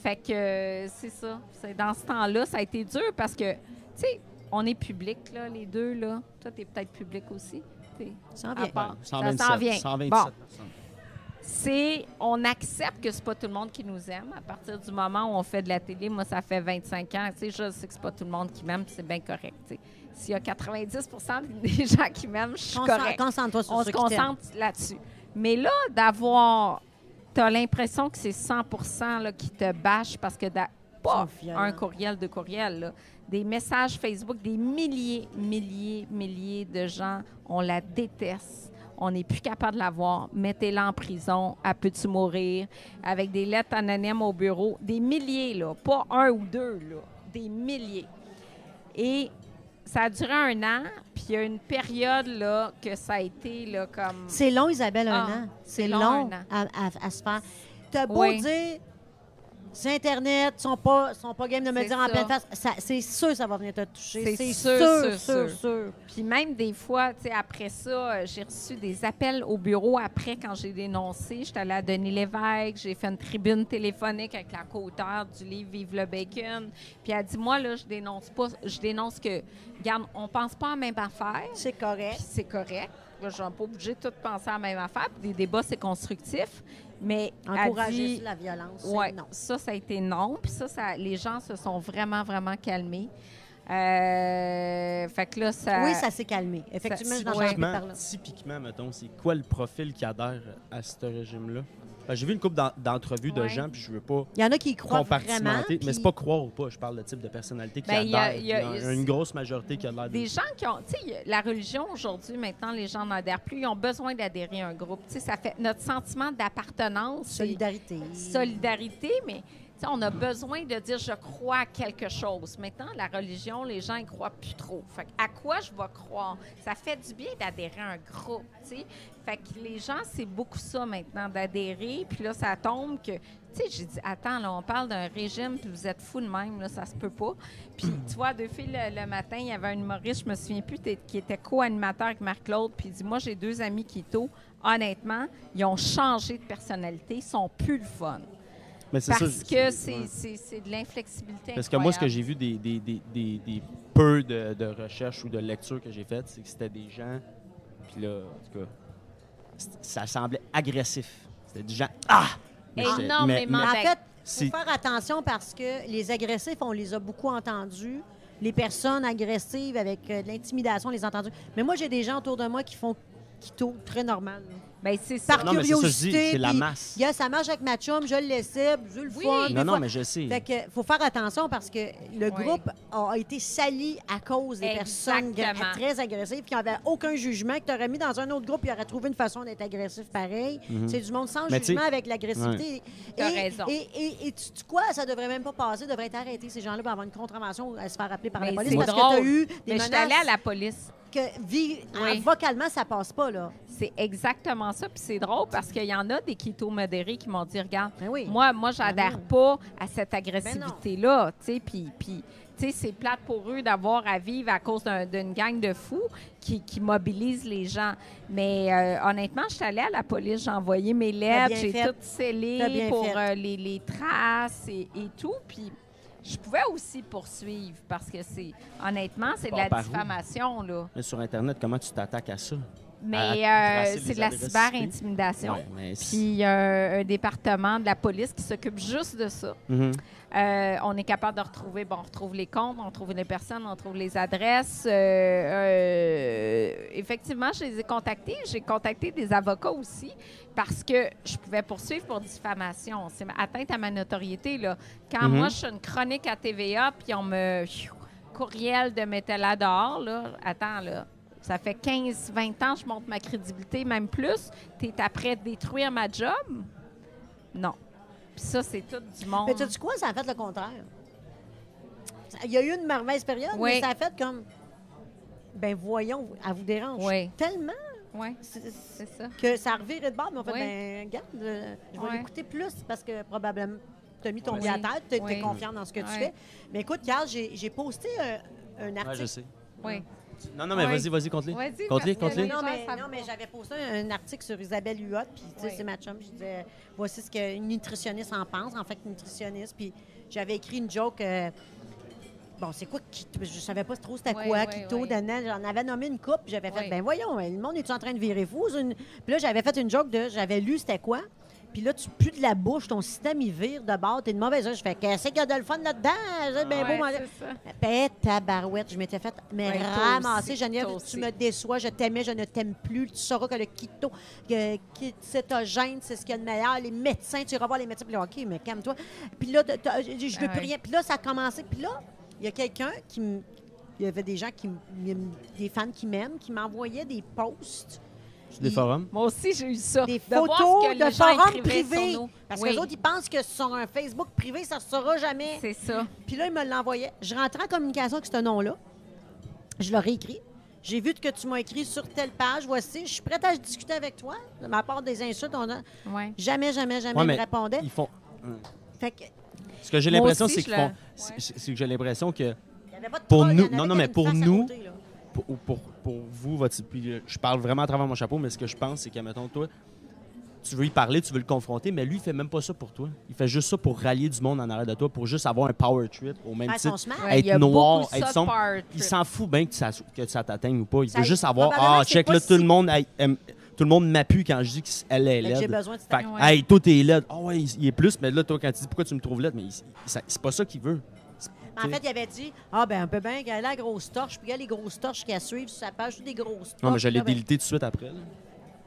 Fait que euh, c'est ça. C'est dans ce temps-là, ça a été dur parce que, tu sais, on est public, là, les deux, là. Toi, tu es peut-être public aussi. T'es- Ça en à vient. part. Ça 127, s'en vient. 127 Bon. personnes. c'est on accepte que c'est pas tout le monde qui nous aime. À partir du moment où on fait de la télé, moi ça fait 25 ans, tu sais, je sais que c'est pas tout le monde qui m'aime, puis c'est bien correct. tu sais. S'il y a 90% des gens qui m'aiment, je suis Concentre- correct. Concentre-toi sur On se concentre là-dessus. Mais là, d'avoir, t'as l'impression que c'est 100% là, qui te bâche parce que d'a- pas un courriel de courriel, là. Des messages Facebook, des milliers, milliers, milliers de gens, on la déteste. On n'est plus capable de la voir. Mettez-la en prison. Elle peut-tu mourir? Avec des lettres anonymes au bureau. Des milliers, là. Pas un ou deux, là. Des milliers. Et ça a duré un an. Puis il y a une période, là, que ça a été, là, comme... C'est long, Isabelle, un Ah, an. C'est c'est long, long, un an. À, à- à se faire. T'as beau Oui. dire, c'est Internet, ils sont pas, sont pas game de me dire en pleine face. Ça- C'est sûr que ça va venir te toucher. C'est sûr, sûr, sûr, sûr, sûr. sûr. Puis même des fois, tu sais, après ça, euh, j'ai reçu des appels au bureau après quand j'ai dénoncé. J'étais allée à Denis Lévesque, j'ai fait une tribune téléphonique avec la co-auteure du livre Vive le bacon. Puis elle dit Moi, là, je dénonce pas, je dénonce que, regarde, on pense pas à la même affaire. C'est correct. C'est correct. Je suis pas obligée de tout penser à la même affaire. Puis des débats, c'est constructif. Mais Encourager dit- la violence, Ouais, non. ça, ça a été non. Puis ça, ça, les gens se sont vraiment, vraiment calmés. Euh, fait que là, ça. Oui, ça s'est calmé. Effectivement, Ça- je Typiquement, parlé. typiquement, mettons, c'est quoi le profil qui adhère à ce régime-là? Ben, J'ai vu une couple d'en- d'entrevues de Ouais. gens, puis je veux pas Il y en a qui y croient vraiment. puis- Mais c'est pas croire ou pas, je parle de type de personnalité qui Ben, il y a- adhère. il y a- Il y a une grosse majorité qui a l'air de... Des gens qui ont. Tu sais, la religion aujourd'hui, maintenant, les gens n'adhèrent plus. Ils ont besoin d'adhérer à un groupe. Tu sais, ça fait notre sentiment d'appartenance. Solidarité. Solidarité, mais on a besoin de dire je crois à quelque chose. Maintenant, la religion, les gens y croient plus trop. Fait à quoi je vais croire? Ça fait du bien d'adhérer à un groupe. Fait que les gens, c'est beaucoup ça maintenant, d'adhérer. Puis là, ça tombe que, tu sais, j'ai dit, attends, là, on parle d'un régime, puis vous êtes fous de même, là, ça se peut pas. Puis, tu vois, deux filles, le, matin, il y avait un humoriste, je me souviens plus, qui était co-animateur avec Marc-Claude, puis il dit, moi, j'ai deux amis qui tôt. Honnêtement, ils ont changé de personnalité, ils sont plus le fun. Mais c'est Parce ça, que ouais. c'est c'est- c'est de l'inflexibilité. Parce que moi, ce que j'ai vu des, des, des, des, des peu de, de recherches ou de lectures que j'ai faites, c'est que c'était des gens, puis là, en tout cas, ça semblait agressif. C'était des gens, ah! Mais Énormément. Mais en fait, il faut faire attention parce que les agressifs, on les a beaucoup entendus. Les personnes agressives avec euh, de l'intimidation, on les a entendus. Mais moi, j'ai des gens autour de moi qui font qui tournent très normal. là. Ben, c'est ça. Par Non, mais c'est ça, je dis, curiosité. c'est la masse. il y a, ça marche avec ma chum, je le laissais, je le Oui. fun. Non, non, fois. mais je sais. Fait que faut faire attention parce que le Oui. groupe a été sali à cause des personnes gra- Exactement. très agressives qui n'avaient aucun jugement, que tu aurais mis dans un autre groupe, ils auraient trouvé une façon d'être agressif pareil. C'est du monde sans. Mais jugement avec l'agressivité. T'as Et- raison. Et, et, et tu, quoi, ça devrait même pas passer, devrait être arrêté. Ces gens-là pour avoir une contravention à se faire appeler par la police c'est parce drôle. que tu as eu des Mais je suis allée à la police. Que Oui. vocalement, ça passe pas, là. C'est exactement ça. Puis c'est drôle parce qu'il y en a des keto modérés qui m'ont dit regarde, Ben oui. moi, moi, j'adhère Ben pas à cette agressivité-là. Tu sais, puis. puis c'est plate pour eux d'avoir à vivre à cause d'un- d'une gang de fous qui, qui mobilise les gens. Mais euh, honnêtement, je suis allée à la police, j'ai envoyé mes lettres, j'ai tout scellé pour euh, les, les traces et, et tout. Puis je pouvais aussi poursuivre parce que c'est, honnêtement, c'est de Bon, la où? diffamation, là. Mais sur Internet, comment tu t'attaques à ça? Mais euh, c'est de la cyber-intimidation. Ouais, Puis il y a un, département de la police qui s'occupe juste de ça. Mhm. Euh, on est capable de retrouver, bon, on retrouve les comptes, on retrouve les personnes, on trouve les adresses. Euh, euh, effectivement, je les ai contactés. J'ai contacté des avocats aussi parce que je pouvais poursuivre pour diffamation. C'est atteinte à ma notoriété. Là. Quand Mhm. moi, je suis une chronique à TVA, puis on me... pfiou, courriel de mettre là dehors, là. Attends, là. Ça fait 15, 20 ans que je monte ma crédibilité, même plus. Tu es après détruire ma job? Non. Puis ça, c'est tout du monde. Mais tu sais quoi, ça a fait le contraire. Il y a eu une mauvaise période, Oui. mais ça a fait comme. Ben voyons, elle vous dérange Oui. tellement Oui, c'est- ça. que ça a reviré de bord, mais on fait, Oui. ben regarde, euh, je vais l'écouter plus parce que probablement tu as mis ton Oui. pied à terre, tu es, Oui. confiant dans ce que tu fais. Mais écoute, Carl, j'ai posté un, un Ouais, je article. sais. Oui. Non, non, mais Ouais. vas-y, vas-y, compte-les. Vas-y, Compte-les, parce que compte-les. les non, mais, non, mais j'avais posté un article sur Isabelle Huot, puis tu sais, Oui. c'est ma chum, je disais, voici ce qu'une nutritionniste en pense, en fait, nutritionniste, puis j'avais écrit une joke, euh, bon, c'est quoi, keto? je savais pas trop c'était Oui, quoi, oui, keto, oui. J'en avais nommé une coupe, puis j'avais fait, Oui. ben voyons, le monde est en train de virer fou? C'est une- Puis là, j'avais fait une joke de, j'avais lu c'était quoi, puis là, tu pues de la bouche, ton système, il vire de bord, t'es de mauvaise heure. Je fais, qu'est-ce qu'il y a de le fun là-dedans? C'est bien Ouais, beau. Pète tabarouette, je m'étais fait mais Ouais, ramasser. Geneviève, tu me déçois, je t'aimais, je ne t'aime plus. Tu sauras que le keto, que, que cétogène, c'est ce qu'il y a de meilleur. Les médecins, tu iras voir les médecins. Puis là, OK, mais calme-toi. Puis là, je veux Ah plus rien. Puis là, ça a commencé. Puis là, il y a quelqu'un qui me- Il y avait des gens qui des fans qui m'aiment, qui m'envoyaient des posts, des forums? Moi aussi, j'ai eu ça. des De photos de forums privés. Parce Oui, que les autres, ils pensent que sur un Facebook privé, ça ne se saura jamais. C'est ça. Puis là, il me l'envoyait. Je rentrais en communication avec ce nom-là. Je leur ai écrit. J'ai vu que tu m'as écrit sur telle page. Voici, je suis prête à discuter avec toi. De ma part des insultes, on a jamais, jamais, jamais Ouais, répondait. Ils font. Fait que, Ce que j'ai l'impression, c'est je qu'ils le- font. Ouais. C'est c'est que j'ai l'impression que il y avait pas de Pour nous- non, non, mais pour nous- côté. Pour, pour, pour vous, votre, puis euh, je parle vraiment à travers mon chapeau, mais ce que je pense, c'est que, mettons, toi, tu veux y parler, tu veux le confronter, mais lui, il fait même pas ça pour toi. Il fait juste ça pour rallier du monde en arrière de toi, pour juste avoir un power trip au même titre. Ouais, être noir, être sombre. Il s'en fout bien que ça, que ça t'atteigne ou pas. Il Ça- veut juste savoir, ah, check là, si- tout le monde aime- aime- tout le monde m'appuie quand je dis qu'elle est que j'ai laide. besoin de Fait Ouais. hey, toi, t'es laide. Ah ouais, il, il est plus, mais là, toi, quand tu dis pourquoi tu me trouves laide, mais c'est pas ça qu'il veut. En fait, il avait dit Ah, ben, on peut bien a la grosse torche, puis il y a les grosses torches qui a suivre sur sa page, toutes des grosses torches. Non, mais je l'ai délité tout de suite après. là.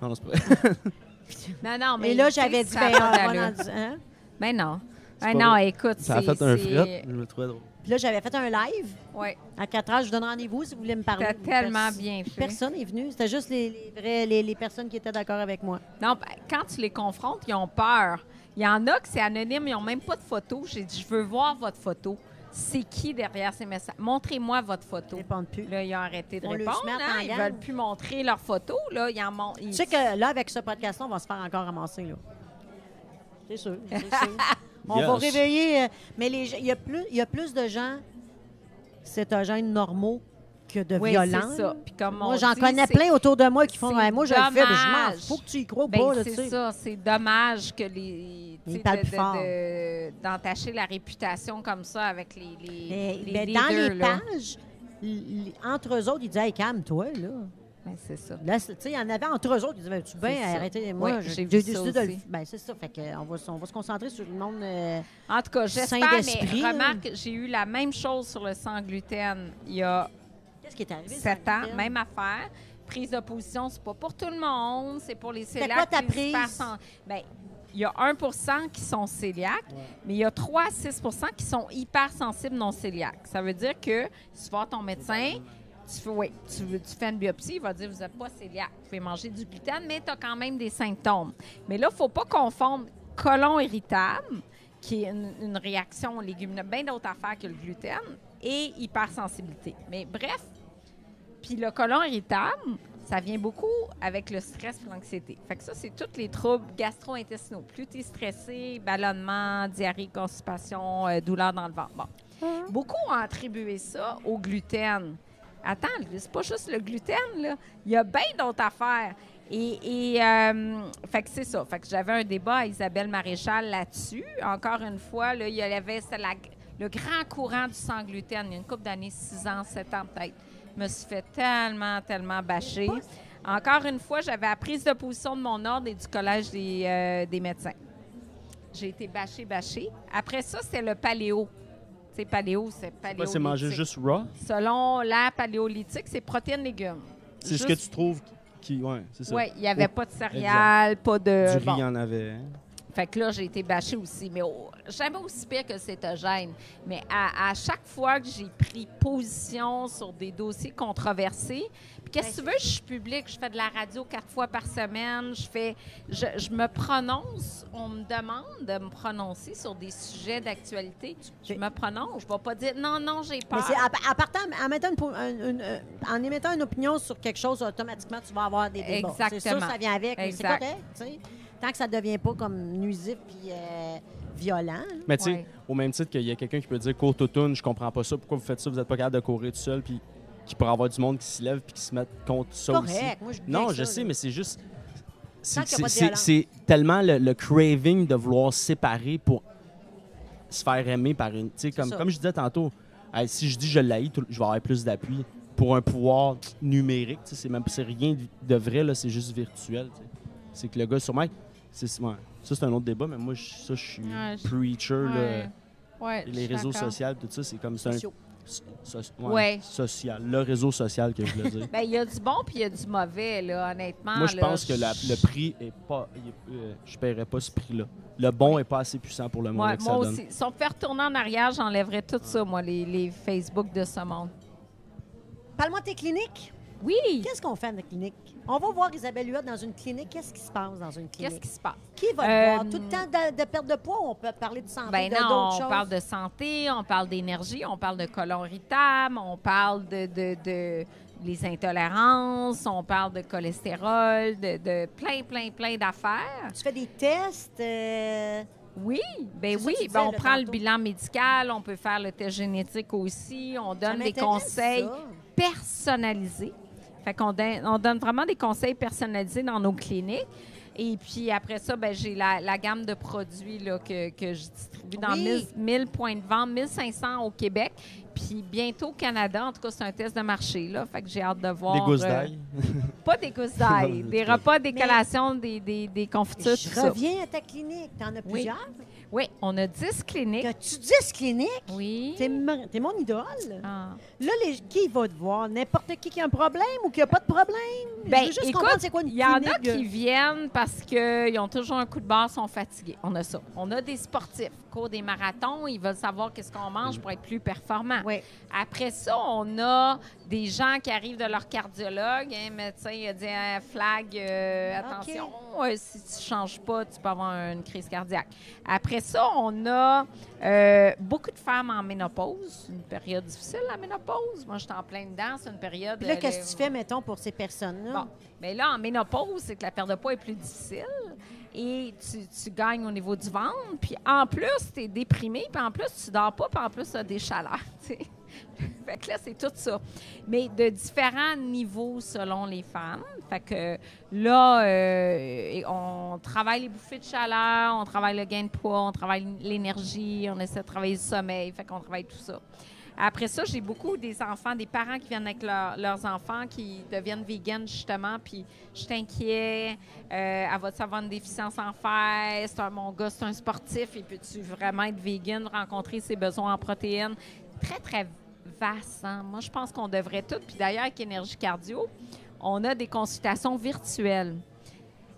Non, non, c'est pas vrai. Non, non, mais. Et là, j'avais dit ça a Ben, pas on va d'allure. en dire- hein? Ben non. Ben pas non, vrai. écoute, Ça a c'est- fait un c'est- fret. Je me trouvais drôle. Puis là, j'avais fait un live. Ouais. À 4 heures, je vous donne rendez-vous si vous voulez me parler. T'as tellement Pers- bien fait. Personne n'est venu. C'était juste les, les vrais, les, les personnes qui étaient d'accord avec moi. Non, ben, quand tu les confrontes, ils ont peur. Il y en a que c'est anonyme, ils n'ont même pas de photo. J'ai dit, je veux voir votre photo. C'est qui derrière ces messages? Montrez-moi votre photo. Ils répondent plus. Là, ils ont arrêté de On répondre. hein. Ils gang. veulent plus montrer leur photo. Là. Ils en mon- ils- Tu sais que là, avec ce podcast-là, on va se faire encore ramasser. là. C'est sûr. c'est sûr. On va réveiller. euh, mais les gens- il y, a plus- il y a plus de gens cétogènes normaux que de Oui, violents. c'est ça. Puis comme Moi, j'en connais plein autour de moi qui font Moi, je le fais, mais je m'en dommage. faut que tu y crois ou Ben, pas. c'est ça. C'est dommage que les. Sais, parlent de- plus de- fort. de- D'entacher la réputation comme ça avec les, les, Mais, les ben, dans les là. pages, entre eux autres, ils disaient hey, calme-toi. Là. Ben, c'est ça. Là, il y en avait entre eux autres. Ils disaient tu bien arrêtez. Moi, Oui, j'ai ça décidé de le. Ben, c'est ça. Fait on, va, on va se concentrer sur le monde. euh, En tout cas, j'espère, mais remarque, j'ai eu la même chose sur le sans gluten il y a Qu'est-ce qui est arrivé? sept ans, même affaire. prise de position, c'est pas pour tout le monde. C'est pour les C'était cœliaques. quoi ta prise? hypersen- Ben, il y a 1% qui sont cœliaques, mais il y a 3 à 6% qui sont hypersensibles non cœliaques. Ça veut dire que si tu vas voir ton médecin, tu fais, oui, tu, tu fais une biopsie, il va dire vous n'êtes pas cœliaque. Vous pouvez manger du gluten, mais tu as quand même des symptômes. Mais là, il ne faut pas confondre colon irritable, qui est une, une réaction aux légumineuses, bien d'autres affaires que le gluten, et hypersensibilité. Mais bref, puis le colon irritable, ça vient beaucoup avec le stress et l'anxiété. Fait que ça, c'est tous les troubles gastro-intestinaux. Plus tu es stressé, ballonnement, diarrhée, constipation, euh, douleur dans le ventre. Bon. Beaucoup ont attribué ça au gluten. Attends, c'est pas juste le gluten, là. Il y a bien d'autres affaires. Et, et, euh, fait que c'est ça. Fait que j'avais un débat à Isabelle Maréchal là-dessus. Encore une fois, là, il y avait la- le grand courant du sans gluten. Il y a une couple d'années, 6 ans, 7 ans peut-être. Je me suis fait tellement, tellement bâcher. Encore une fois, j'avais la prise de position de mon ordre et du Collège des, euh, des médecins. J'ai été bâchée, bâchée. Après ça, c'est le paléo. Tu sais, paléo, c'est paléo. c'est manger juste raw? Selon la paléolithique, c'est protéines, légumes. C'est ce que tu trouves qui. Ouais, c'est ça. Oui, il n'y avait Oh, pas de céréales, pas de. Du riz, il y en avait. hein. Fait que là, j'ai été bâchée aussi. Mais oh, jamais aussi pire que cétogène. Mais à, à chaque fois que j'ai pris position sur des dossiers controversés, puis qu'est-ce que tu veux, je suis publique, je fais de la radio quatre fois par semaine, je fais, je, je me prononce, on me demande de me prononcer sur des sujets d'actualité. Je me prononce, je ne vais pas dire non, non, j'ai Mais peur. partant, une un- une- euh, en émettant une opinion sur quelque chose, automatiquement, tu vas avoir des débats. C'est sûr, Exactement. ça vient avec, mais c'est correct, tu sais. Tant que ça ne devient pas comme nuisif puis euh, violent. hein. Mais tu sais, Ouais. au même titre qu'il y a quelqu'un qui peut dire court automne, je comprends pas ça, pourquoi vous faites ça, vous n'êtes pas capable de courir tout seul, puis qui pourrait avoir du monde qui se lève puis qui se mette contre ça aussi. correct. Moi, je dis Non, je ça, sais, là. mais c'est juste. c'est- qu'il tellement le, le craving de vouloir se séparer pour se faire aimer par une. Tu sais, comme, ça. comme je disais tantôt, hey, si je dis je l'haïs, je vais avoir plus d'appui pour un pouvoir numérique. tu sais, C'est même c'est rien de vrai, là, c'est juste virtuel. tu sais. C'est que le gars c'est ouais, ça c'est un autre débat, mais moi, je- ça, je suis Ouais, preacher. Ouais. Les réseaux sociaux, tout ça, c'est comme c'est un Sociaux. so- so- ouais, Ouais. social, le réseau social que je voulais dire. Ben, il y a du bon puis il y a du mauvais, là, honnêtement. Moi, je pense que la- le prix est pas. est- euh, je paierais pas ce prix-là. Le bon est pas assez puissant pour le monde Moi, que moi ça donne. aussi. Si on me fait retourner en arrière, j'enlèverais tout ça, moi, les, les Facebook de ce monde. Parle-moi de tes cliniques. Oui! Qu'est-ce qu'on fait dans la clinique? On va voir Isabelle Huot dans une clinique. Qu'est-ce qui se passe dans une Qu'est-ce clinique? qui se passe? Qui va Euh, voir? Tout le temps de, de perte de poids ou on peut parler de santé, Ben de non, on choses? parle de santé, on parle d'énergie, on parle de colon irritable, on parle de, de, de- les intolérances, on parle de cholestérol, de, de plein, plein, plein d'affaires. Tu fais des tests? euh, Oui, ben oui, ben on prend le bilan médical, on peut faire le test génétique aussi, on donne des conseils ça. personnalisés. Fait qu'on donne, on donne vraiment des conseils personnalisés dans nos cliniques. Et puis après ça, ben, j'ai la, la gamme de produits là, que, que je distribue dans Oui. 1000, 1000 points de vente, 1500 au Québec. Puis bientôt au Canada. En tout cas, c'est un test de marché. Là, fait que j'ai hâte de voir. Des gousses euh, d'ail. pas des gousses d'ail. Des repas, des collations, des, des, des confitures, tout Je ça. reviens à ta clinique. T'en as plusieurs? Oui, on a 10 cliniques. As-tu 10 cliniques? Oui. T'es mon, idole. Ah. Là, les, qui va te voir? N'importe qui qui a un problème ou qui a pas de problème? Ben, Je veux juste écoute, c'est quoi une Il y en a qui viennent parce qu'ils ont toujours un coup de barre, sont fatigués. On a ça. On a des sportifs, cours des marathons, ils veulent savoir qu'est-ce qu'on mange pour être plus performant. Oui. Après ça, on a des gens qui arrivent de leur cardiologue. Un médecin il a dit Ah, flag, euh, attention, euh, si tu ne changes pas, tu peux avoir une crise cardiaque. Après ça, on a euh, beaucoup de femmes en ménopause. Une période difficile, la ménopause. Moi, je suis en plein dedans. C'est une période. Puis là, euh, qu'est-ce que les- tu fais, mettons, pour ces personnes-là? Bon, mais là, en ménopause, c'est que la perte de poids est plus difficile et tu, tu gagnes au niveau du ventre. Puis en plus, tu es déprimé, puis en plus, tu dors pas, puis en plus, tu as des chaleurs. tu sais. fait que là, c'est tout ça. Mais de différents niveaux selon les femmes. Fait que là, euh, on travaille les bouffées de chaleur, on travaille le gain de poids, on travaille l'énergie, on essaie de travailler le sommeil. Fait qu'on travaille tout ça. Après ça, j'ai beaucoup des enfants, des parents qui viennent avec leur- leurs enfants qui deviennent véganes, justement, puis je inquiet, euh, elle va-tu avoir une déficience en un, mon gars, c'est un sportif, et peux-tu vraiment être vegan, rencontrer ses besoins en protéines? Très, très vaste, hein? Moi, je pense qu'on devrait tout, puis d'ailleurs, avec Énergie Cardio, on a des consultations virtuelles.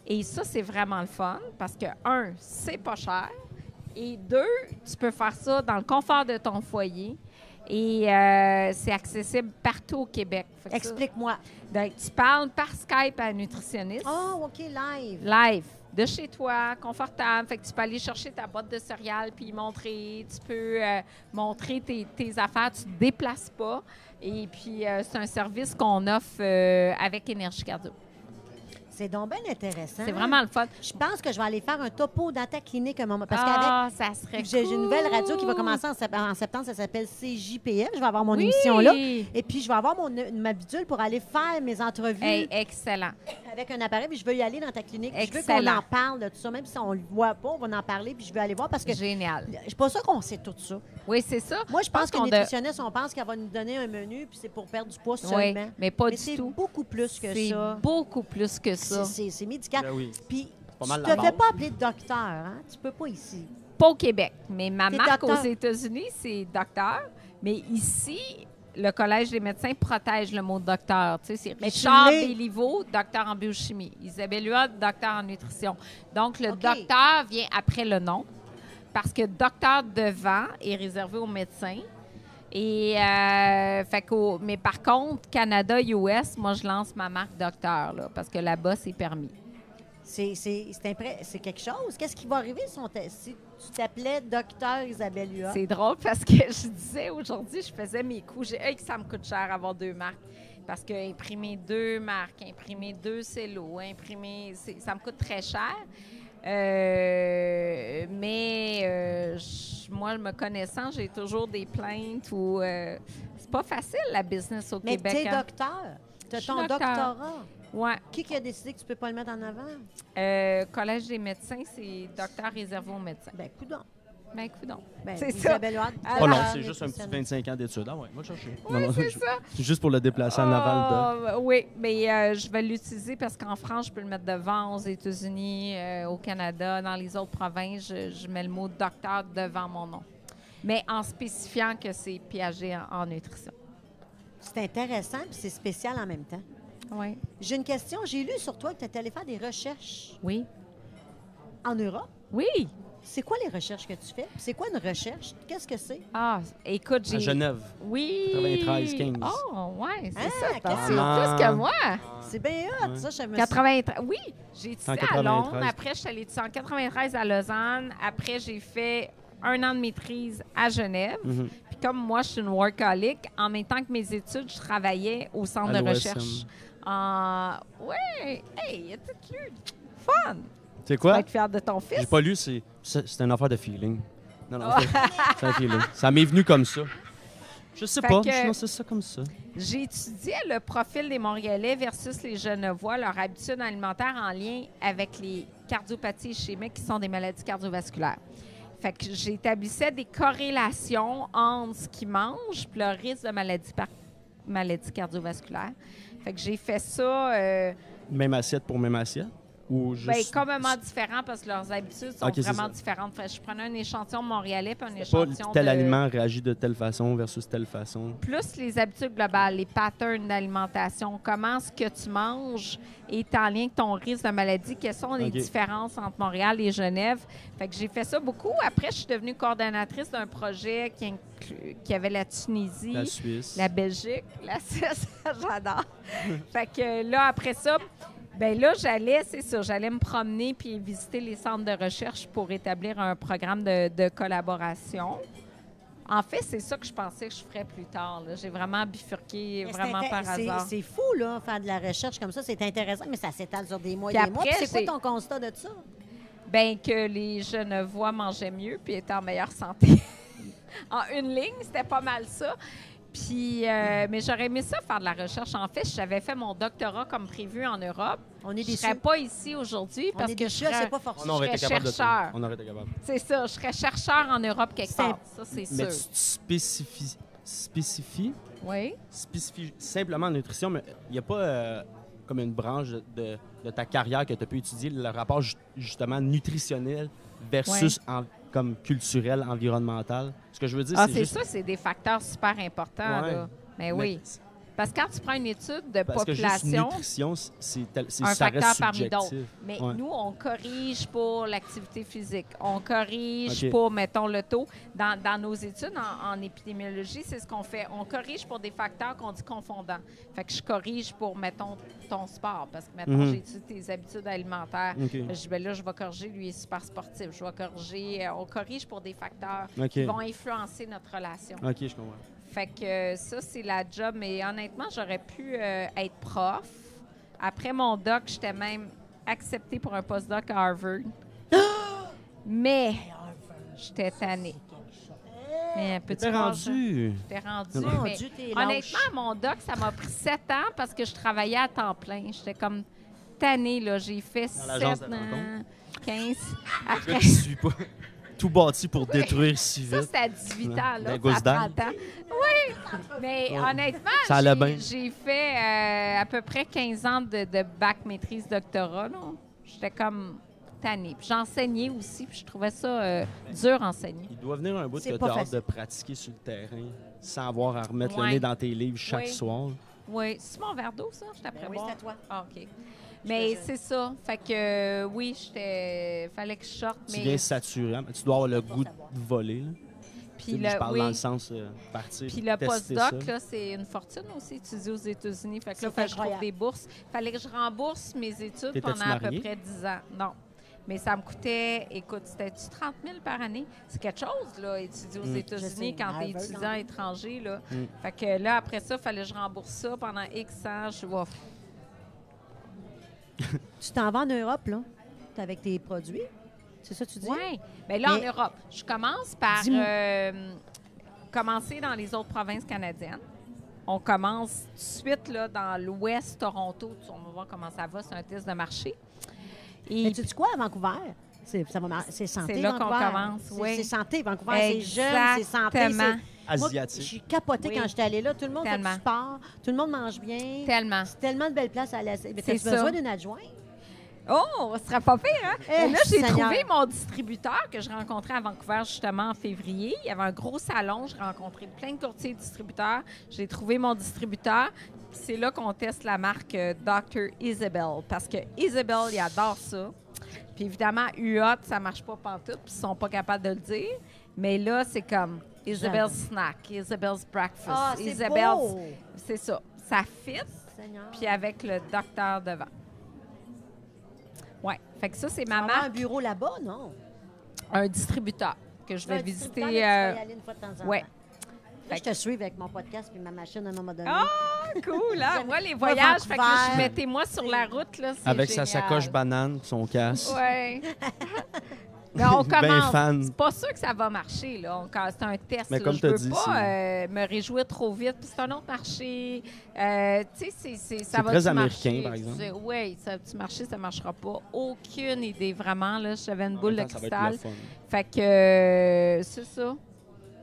Et ça, c'est vraiment le fun parce que, un, c'est pas cher. Et deux, tu peux faire ça dans le confort de ton foyer. Et euh, c'est accessible partout au Québec. Explique-moi. donc, tu parles par Skype à un nutritionniste. Oh, OK, live. Live, de chez toi, confortable. Fait que tu peux aller chercher ta boîte de céréales puis montrer. Tu peux euh, montrer tes, tes affaires. Tu ne te déplaces pas. Et puis, euh, c'est un service qu'on offre avec Énergie Cardio. C'est donc bien intéressant. C'est vraiment le fun. Je pense que je vais aller faire un topo dans ta clinique un moment. Parce ah, ça serait qu'avec. J'ai une nouvelle radio qui va commencer en, sep- en septembre. Ça s'appelle CJPL. Je vais avoir mon Oui! émission là. Et puis, je vais avoir mon, ma bidule pour aller faire mes entrevues Hey, excellent. Avec un appareil. Puis, je veux y aller dans ta clinique. Je veux qu'on en parle de tout ça. Même si on ne le voit pas, on va en parler. Puis, je veux aller voir parce que je Génial. suis pas sûre qu'on sait tout ça. Oui, c'est ça. Moi, je pense qu'on qu'une de- nutritionniste, on pense qu'elle va nous donner un menu. Puis, c'est pour perdre du poids Oui, seulement. mais pas Mais du c'est tout. beaucoup plus que C'est ça. beaucoup plus que ça. C'est- C'est c'est médical. Ben oui. Puis, tu mal te fais pas appeler docteur, hein? Tu peux pas ici. Pas au Québec, mais ma marque docteur. aux États-Unis, c'est docteur. Mais ici, le Collège des médecins protège le mot docteur. Tu sais, c'est Richard. Béliveau, docteur en biochimie. Isabelle Huot, docteur en nutrition. Donc, le docteur vient après le nom parce que docteur devant est réservé aux médecins. Et, euh, fait mais par contre, Canada, US, moi, je lance ma marque docteur, là, parce que là-bas, c'est permis. C'est quelque chose? Qu'est-ce qui va arriver si, on si tu t'appelais docteur Isabelle Hua? C'est drôle parce que je disais aujourd'hui, je faisais mes coups. J'ai hey, que ça me coûte cher avoir deux marques. Parce que imprimer deux marques, imprimer deux cellos, imprimer, ça me coûte très cher. Euh, mais euh, je- moi, me connaissant, j'ai toujours des plaintes ou euh, c'est pas facile la business au Mais Québec. tu es hein. docteur. Tu as Je suis ton doctorat. Ouais. Qui, qui a décidé que tu peux pas le mettre en avant? Euh, Collège des médecins, c'est docteur réservé aux médecins. Ben, coudon. Ben, coudonc. Ben, C'est ça. Ah, Oh non, c'est juste un petit nutritionniste. 25 ans d'études. Ah ouais, va le chercher. Oui, Non, non, c'est je- ça. c'est juste pour le déplacer en aval de. Ah, Oui, mais euh, je vais l'utiliser parce qu'en France, je peux le mettre devant, aux États-Unis, euh, au Canada, dans les autres provinces, je, je mets le mot docteur devant mon nom. Mais en spécifiant que c'est Piaget en, en nutrition. C'est intéressant puis c'est spécial en même temps. Oui. J'ai une question. J'ai lu sur toi que tu étais allé faire des recherches Oui. en Europe? Oui. C'est quoi les recherches que tu fais? C'est quoi une recherche? Qu'est-ce que c'est? Ah, écoute, j'ai. À Genève. Oui. 93, 15. Oh, ouais, c'est Ah, ça. Quand- plus que moi. C'est bien hot, Ouais. ça, je me 93. Oui, j'ai étudié à 93. Londres. Après, je suis allée étudier en 93 à Lausanne. Après, j'ai fait un an de maîtrise à Genève. Mhm. Puis comme moi, je suis une workaholic, en même temps que mes études, je travaillais au centre À de recherche. En... Ouais, hey, il a tout lu. Fun. Tu sais Tu vas quoi? être fier de ton J'ai fils. pas lu, c'est c'est c'est une affaire de feeling. Non, non, c'est c'est un feeling. Ça m'est venu comme ça. Je sais Fait pas, je lancé ça comme ça. J'ai étudié le profil des Montréalais versus les Genevois, leur habitude alimentaire en lien avec les cardiopathies ischémiques qui sont des maladies cardiovasculaires. Fait que j'établissais des corrélations entre ce qu'ils mangent et leur risque de maladie, par- maladie cardiovasculaire. Fait que j'ai fait ça euh, Même assiette pour même assiette? Ou juste... ben, complètement différent parce que leurs habitudes sont vraiment différentes. Fait je prenais un échantillon montréalais puis un Pas échantillon tel de... aliment réagit de telle façon versus telle façon. plus les habitudes globales, les patterns d'alimentation, comment ce que tu manges est en lien avec ton risque de maladie, quelles sont les différences entre Montréal et Genève. Fait que j'ai fait ça beaucoup. Après, je suis devenue coordonnatrice d'un projet qui, inclut- qui avait la Tunisie, La Suisse. la Belgique, la Suisse, j'adore. fait que là, après ça, ben là, j'allais, c'est ça, j'allais me promener puis visiter les centres de recherche pour établir un programme de, de collaboration. En fait, c'est ça que je pensais que je ferais plus tard. J'ai vraiment bifurqué vraiment par hasard. C'est fou, là, faire de la recherche comme ça. C'est intéressant, mais ça s'étale sur des mois et des mois. C'est quoi ton constat de ça? Ben que les Genevois mangeaient mieux puis étaient en meilleure santé. en une ligne, c'était pas mal ça. Puis, euh, mais j'aurais aimé ça faire de la recherche. En fait, j'avais fait mon doctorat comme prévu en Europe. On est Je déçus. serais pas ici aujourd'hui On parce est que je déçus, serais, c'est pas forcé. On aurait je été serais capable de ça. chercheur. On aurait été capable. c'est ça, je serais chercheur en Europe quelque C'est- part. Ça, c'est Mais sûr. tu spécifies, spécifies, Oui. spécifies simplement en nutrition, mais il n'y a pas euh, comme une branche de, ta carrière que tu as pu étudier, le rapport ju- justement nutritionnel versus en- comme culturel, environnemental. Ce que je veux dire, Ah, c'est juste... ça, c'est des facteurs super importants. Ouais. là. Mais Mais oui. Parce que quand tu prends une étude de Parce que juste population, nutrition, c'est- un ça facteur reste parmi d'autres. Mais Ouais. nous, on corrige pour l'activité physique. On corrige pour, mettons, le taux. Dans, dans nos études en, en épidémiologie, c'est ce qu'on fait. On corrige pour des facteurs qu'on dit confondants. Fait que je corrige pour, mettons, ton sport. Parce que, mettons, Mhm. j'étudie tes habitudes alimentaires. OK. Je dis, ben là, je vais corriger, lui, il est super sportif. Je vais corriger. euh, on corrige pour des facteurs qui vont influencer notre relation. OK, je comprends. Fait que euh, ça, c'est la job. Mais honnêtement, j'aurais pu euh, être prof. Après mon doc, j'étais même acceptée pour un postdoc à Harvard. Mais j'étais tannée. Mais un petit T'es rendu. J'étais rendue. Mon mais Dieu, t'es honnêtement, mon doc, ça m'a pris sept ans parce que je travaillais à temps plein. J'étais comme tannée, là. J'ai fait sept ans, 15. Le Après, gars qui suit pas. Tout bâti pour détruire si Ça, vite. c'était à 18 ans, là. Ça. 30 ans. Oui, mais Ouais. honnêtement, Ça j'ai- bien. j'ai fait euh, à peu près 15 ans de, de bac maîtrise doctorat. là. J'étais comme tannée. Puis J'enseignais aussi, puis je trouvais ça euh, dur à enseigner. Il doit venir un bout C'est que tu hâte de pratiquer sur le terrain sans avoir à remettre Ouais. le nez dans tes livres chaque Oui. soir. Oui, c'est mon verre d'eau, ça? Je t'apprends oui, c'est à toi. Ah, OK. Mais c'est ça. Fait que euh, oui, j'étais. Fallait que je sorte, Tu mais. viens saturant, mais tu dois avoir le goût de voler. Là. Puis le, je parle oui. dans le sens euh, partir. Puis le postdoc, là, c'est une fortune aussi étudier aux États-Unis. Fait que là, fallait que je trouve des bourses. fallait que je rembourse mes études pendant à peu près 10 ans. Non. Mais ça me coûtait, écoute, c'était-tu 30 000 par année? C'est quelque chose, là, étudier aux Mm. États-Unis quand tu es Harvard, étudiant hein. étranger, là. Mm. Fait que là, après ça, il fallait que je rembourse ça pendant X ans. Je suis, Ouf. Tu t'en vas en Europe, là, avec tes produits. C'est ça que tu dis? Oui. Bien là, Mais- en Europe, je commence par euh, commencer dans les autres provinces canadiennes. On commence tout de suite là, dans l'ouest Toronto. On va voir comment ça va. C'est un test de marché. Et Mais tu dis quoi à Vancouver? C'est, santé, C'est là qu'on commence, C'est- oui. C'est santé, Vancouver. C'est jeune, c'est santé. Moi, Asiatique. je suis capotée Oui. quand j'étais allée là. Tout le monde fait Tellement. du sport. Tout le monde mange bien. Tellement. C'est tellement de belles places à aller. Mais ça. besoin d'une adjointe? Oh, ce serait pas pire, hein? Eh, Et là, j'ai trouvé mon distributeur que je rencontrais à Vancouver justement en février. Il y avait un gros salon. J'ai rencontré plein de courtiers et distributeurs. J'ai trouvé mon distributeur. C'est là qu'on teste la marque euh, Dr. Isabel parce que Isabel, il adore ça. Puis évidemment, UOT, ça marche pas pantoute, puis ils sont pas capables de le dire. Mais là, c'est comme Isabel's Snack, Isabel's Breakfast, Ah, c'est beau! C'est ça. Ça fit, puis avec le docteur devant. Ouais. Fait que ça, c'est ma avoir un marque, bureau là-bas, non? un distributeur que je vais visiter. euh, y aller une fois de temps en ouais. Là, je te suis avec mon podcast puis ma machine à un moment donné. Ah, cool, hein? Moi, les Moi, voyages, fait que je mettez-moi sur la route, là, Avec sa sacoche banane, son casque. Ouais. Mais on Ben commence. fan. C'est pas sûr que ça va marcher, là. C'est un test. Mais comme je veux dit, pas euh, me réjouir trop vite. puis C'est un autre marché. Euh, tu sais, c'est- c'est- ça C'est va très américain, par exemple. Oui, ça va marcher, ça marchera pas. Aucune idée, vraiment. Là, j'avais une En boule de même temps, ça va être cristal. Fait que euh, c'est ça.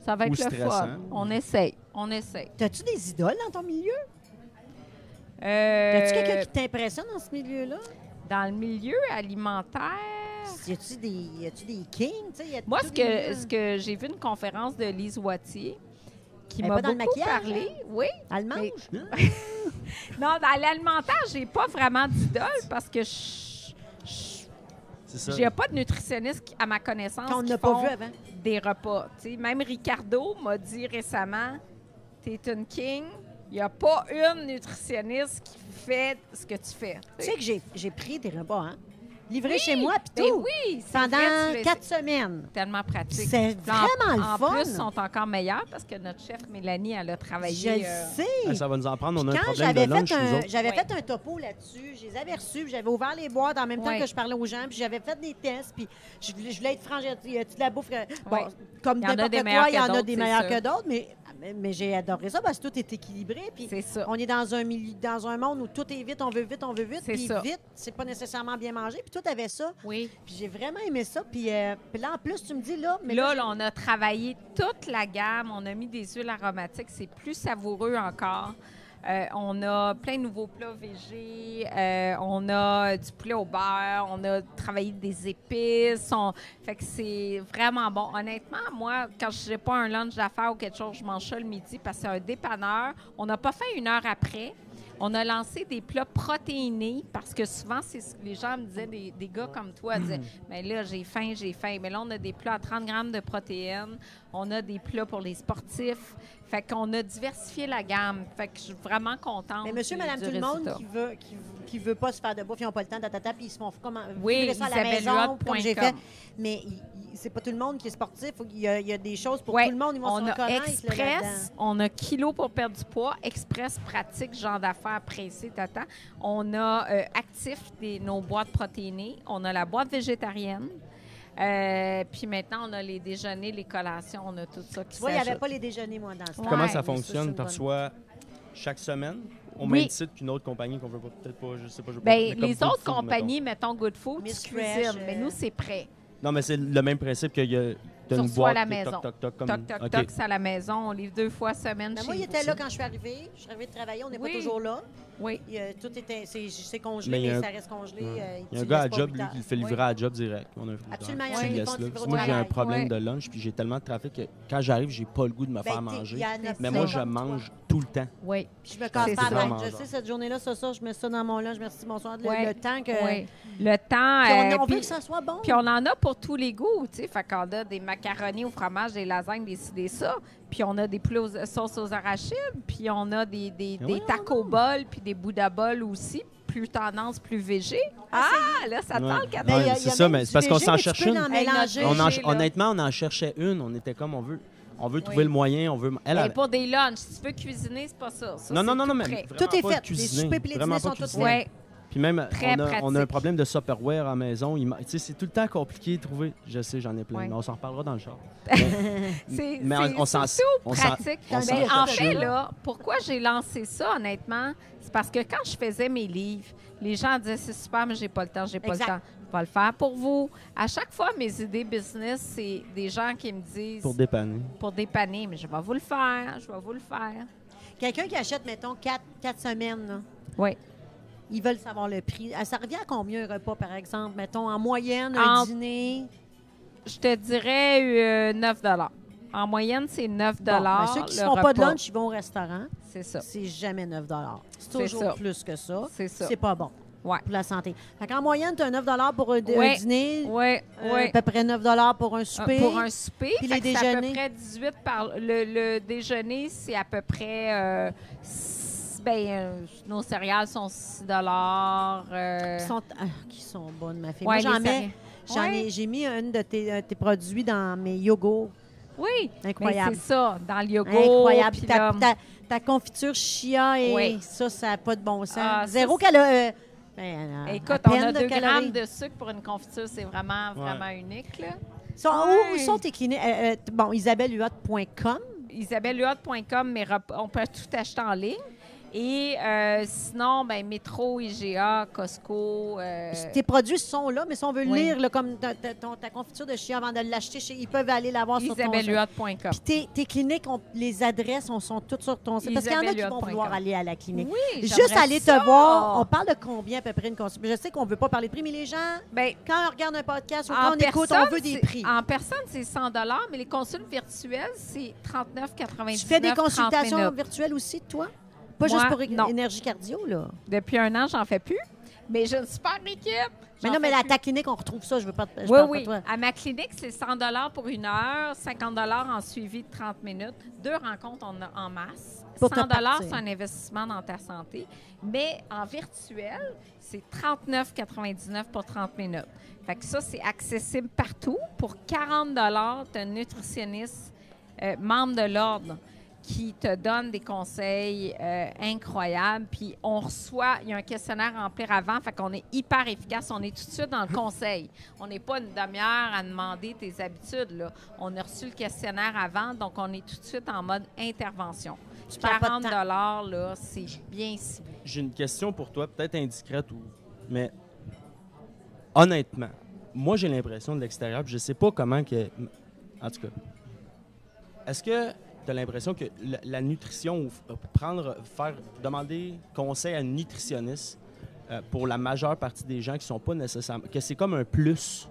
Ça va être le stressant. fun. On essaye. On essaye. T'as-tu des idoles dans ton milieu? Euh, T'as-tu quelqu'un qui t'impressionne dans ce milieu-là? Dans le milieu alimentaire? Y a-tu des, y a-tu des kings? y a Moi, ce que, milieux? ce que j'ai vu une conférence de Lise Wattier qui m'a le beaucoup parlé. Oui. Elle mange? Mais- Non, dans l'alimentaire, j'ai pas vraiment d'idole parce que je- C'est ça. j'ai pas de nutritionniste qui- à ma connaissance Qu'on qui n'a pas font vu avant. des repas. Tu sais, même Ricardo m'a dit récemment, t'es une king. Il n'y a pas une nutritionniste qui fait ce que tu fais. Tu sais que j'ai, j'ai pris des repas, hein? Livrés Oui, chez moi, puis ben tout. oui, c'est pendant vrai, quatre semaines. tellement pratique. C'est en- vraiment le en fun. plus, ils sont encore meilleurs parce que notre chef Mélanie, elle a Je travaillé. le euh, sais. Ah, ça va nous en prendre. On a un Quand problème j'avais fait, un, j'avais fait un topo là-dessus, je les avais reçus, puis j'avais ouvert les boîtes en même temps que je parlais aux gens, puis j'avais fait des tests, puis je voulais, je voulais être franche. Y a-tu de la bouffe? Bon, Ouais. comme en a n'importe des quoi, il y en a des meilleurs que d'autres, mais, mais, mais j'ai adoré ça parce que tout est équilibré, puis C'est ça. on est dans un milieu, dans un monde où tout est vite, on veut vite, on veut vite, C'est puis ça. vite, c'est pas nécessairement bien mangé, puis tout avait ça, Oui. puis j'ai vraiment aimé ça, puis, euh, puis là, en plus, tu me dis, là, mais là, là, on a travaillé toute la gamme. On a mis des huiles aromatiques. C'est plus savoureux encore. Euh, on a plein de nouveaux plats végés. euh, on a du poulet au beurre. On a travaillé des épices. on- Fait que c'est vraiment bon. Honnêtement, moi, quand je n'ai pas un lunch d'affaires ou quelque chose, je mange ça le midi parce que c'est un dépanneur. On n'a pas fait une heure après. On a lancé des plats protéinés parce que souvent, c'est ce que les gens me disaient, des, des gars comme toi disaient Mais là, j'ai faim, j'ai faim. Mais là, on a des plats à 30 grammes de protéines. On a des plats pour les sportifs. Fait qu'on a diversifié la gamme. Fait que je suis vraiment contente. Mais monsieur, du- madame, du tout le monde résultat. qui veut, qui, qui veut pas se faire de bouffe, ils n'ont pas le temps, tatata, puis ils se font comment, Oui, ça à la maison, comme j'ai fait. Mais c'est pas tout le monde qui est sportif. Y, a, il y a des choses pour Ouais, tout le monde. Ils vont on se a là, Express, on a Kilo pour perdre du poids, Express pratique, genre d'affaires pressé, tata. On a euh, Actif, des, nos boîtes protéinées. On a la boîte végétarienne. Euh, puis maintenant, on a les déjeuners, les collations, on a tout ça qui Tu vois, il n'y avait pas les déjeuners, moi, dans ce temps. Comment Ouais. ça fonctionne? Tu reçois chaque semaine au Oui. même titre qu'une autre compagnie qu'on veut peut-être pas, je sais pas, je veux pas- Ben, les autres Food, compagnies, mettons Good Food, Miss tu mais euh, nous, c'est prêt. Non, mais c'est le même principe qu'il y a Tu une reçois à boîte la que maison. Toc, toc, toc, comme... Toc, toc, OK. toc, c'est à la maison. On livre deux fois semaine Mais chez moi, il était là quand je suis arrivée. Je suis arrivée de travailler. On n'est Oui. pas toujours là. Oui. Il a- tout c'est, c'est congelé, Mais mais, il y a un- ça reste congelé. Ouais. euh, Il y a un gars à job, lui, qui le fait livrer Oui. à job direct. On a. Absolument, il y a un Moi, j'ai un problème Ouais. de lunch, puis j'ai tellement de trafic que quand j'arrive, j'ai pas le goût de me Ben, faire manger. Mais moi, je toi. mange tout le temps. Oui. Puis je me casse pas la tête. Je sais, cette journée-là, ça, ça, je mets ça dans mon lunch. Merci, bonsoir. Le, Ouais. le temps que. Oui. Le temps. Puis on, euh, on puis- veut que ça soit bon. Puis on en a pour tous les goûts, tu sais. Fait qu'on a des macaronis au fromage, des lasagnes, des ci, des ça. Puis on a des plats aux- sauces aux arachides. Puis on a des, des, Mais des voyons taco bols, puis des bouddha bols aussi. Plus tendance, plus végé. Ah, là, ça Ouais. parle, Ouais, c'est ça, mais c'est parce qu'on s'en cherche une. On en- honnêtement, on en cherchait une. On était comme, on veut, on veut trouver Oui. le moyen. On veut. Elle, pour des lunchs, si tu veux cuisiner, c'est pas ça. Ça, non, non, non, tout non, mais Tout est fait. Les soupers et les dîners sont tous cuisiner. Puis même, on a, on a un problème de Superware à la maison. C'est tout le temps compliqué de trouver. Je sais, j'en ai plein. Ouais. Mais on s'en reparlera dans le char. C'est Mais c'est on- s'en- surtout on s'en- pratique. on Ben, s'en en fait, là, pourquoi j'ai lancé ça, honnêtement, c'est parce que quand je faisais mes livres, les gens disaient c'est super, mais j'ai pas le temps, j'ai pas Exact. le temps. Je vais le faire pour vous. À chaque fois, mes idées business, c'est des gens qui me disent Pour dépanner. pour dépanner, mais je vais vous le faire, je vais vous le faire. Quelqu'un qui achète, mettons, quatre, quatre semaines, là, Oui. Ils veulent savoir le prix. Ah, Ça revient à combien un repas, par exemple? Mettons, en moyenne, un En- dîner? Je te dirais euh, 9 En moyenne, c'est 9 Bon, ben, ceux qui ne font pas de lunch, ils vont au restaurant. C'est ça. C'est jamais 9 C'est C'est toujours ça. plus que ça. C'est ça. C'est pas bon Ouais. pour la santé. Fait qu'en moyenne, tu as 9 pour un, dîner, Oui, euh, oui. à peu près 9 pour un souper. Pour un souper. Puis les c'est à peu déjeuners? près 18 par. Le, le déjeuner, c'est à peu près. euh, ben, euh, nos céréales sont 6 euh, qui, sont, ah, qui sont bonnes, ma fille. ouais, Moi, j'en mets, céréales. j'en Ouais. ai, j'ai mis un de tes, euh, tes produits dans mes yogos. Oui, Incroyable. c'est ça, dans le yoga. Incroyable. Ta, là- ta- ta confiture chia, et Oui. ça, ça n'a pas de bon sens. Ah, Zéro calorie. Ben, à Écoute, on a de 2 calories. grammes de sucre pour une confiture, c'est vraiment, Ouais. vraiment unique. Là. Sont- où- sont tes cliniques? Euh, euh, bon, isabellehuot.com. isabellehuot.com, mais on peut tout acheter en ligne. Et euh, sinon, ben, métro, IGA, Costco. euh, Tes produits sont là, mais si on veut Oui. lire là, comme ta, ta- ton- ta confiture de chia avant de l'acheter, chez- ils peuvent aller la voir sur ton site. Puis tes, tes cliniques, ont- les adresses on sont toutes sur ton site. Parce qu'il y en a qui vont vouloir aller à la clinique. Oui, Juste aller ça. te voir, on parle de combien à peu près une consultation? Je sais qu'on ne veut pas parler de prix, mais les gens, Ben, quand on regarde un podcast ou quand on écoute, on veut des prix. En personne, c'est 100 mais les consultes virtuelles, c'est 39,99 Tu fais des 30 consultations virtuelles aussi, toi? Pas Moi, juste pour non. énergie cardio, là. Depuis un an, j'en fais plus. Mais j'ai une super équipe. Mais non, mais à plus. ta clinique, on retrouve ça. Je veux pas te je Oui, parle oui. pas de toi. À ma clinique, c'est 100 pour une heure, 50 en suivi de 30 minutes. Deux rencontres en, en masse. Pour te 100 partir. c'est un investissement dans ta santé. Mais en virtuel, c'est 39,99 pour 30 minutes. Fait que ça, c'est accessible partout. Pour 40 tu as un nutritionniste euh, membre de l'ordre qui te donne des conseils euh, incroyables. Puis on reçoit, il y a un questionnaire à remplir avant, fait qu'on est hyper efficace. On est tout de suite dans le conseil. On n'est pas une demi-heure à demander tes habitudes. Là. On a reçu le questionnaire avant, donc on est tout de suite en mode intervention. Tu perds pas 40 de temps. là, c'est bien ciblé. J'ai une question pour toi, peut-être indiscrète, ou... mais honnêtement, moi j'ai l'impression de l'extérieur, puis je sais pas comment que. En tout cas, est-ce que tu as l'impression que la, la nutrition, f- prendre, faire, demander conseil à une nutritionniste euh, pour la majeure partie des gens qui sont pas nécessairement. que c'est comme un plus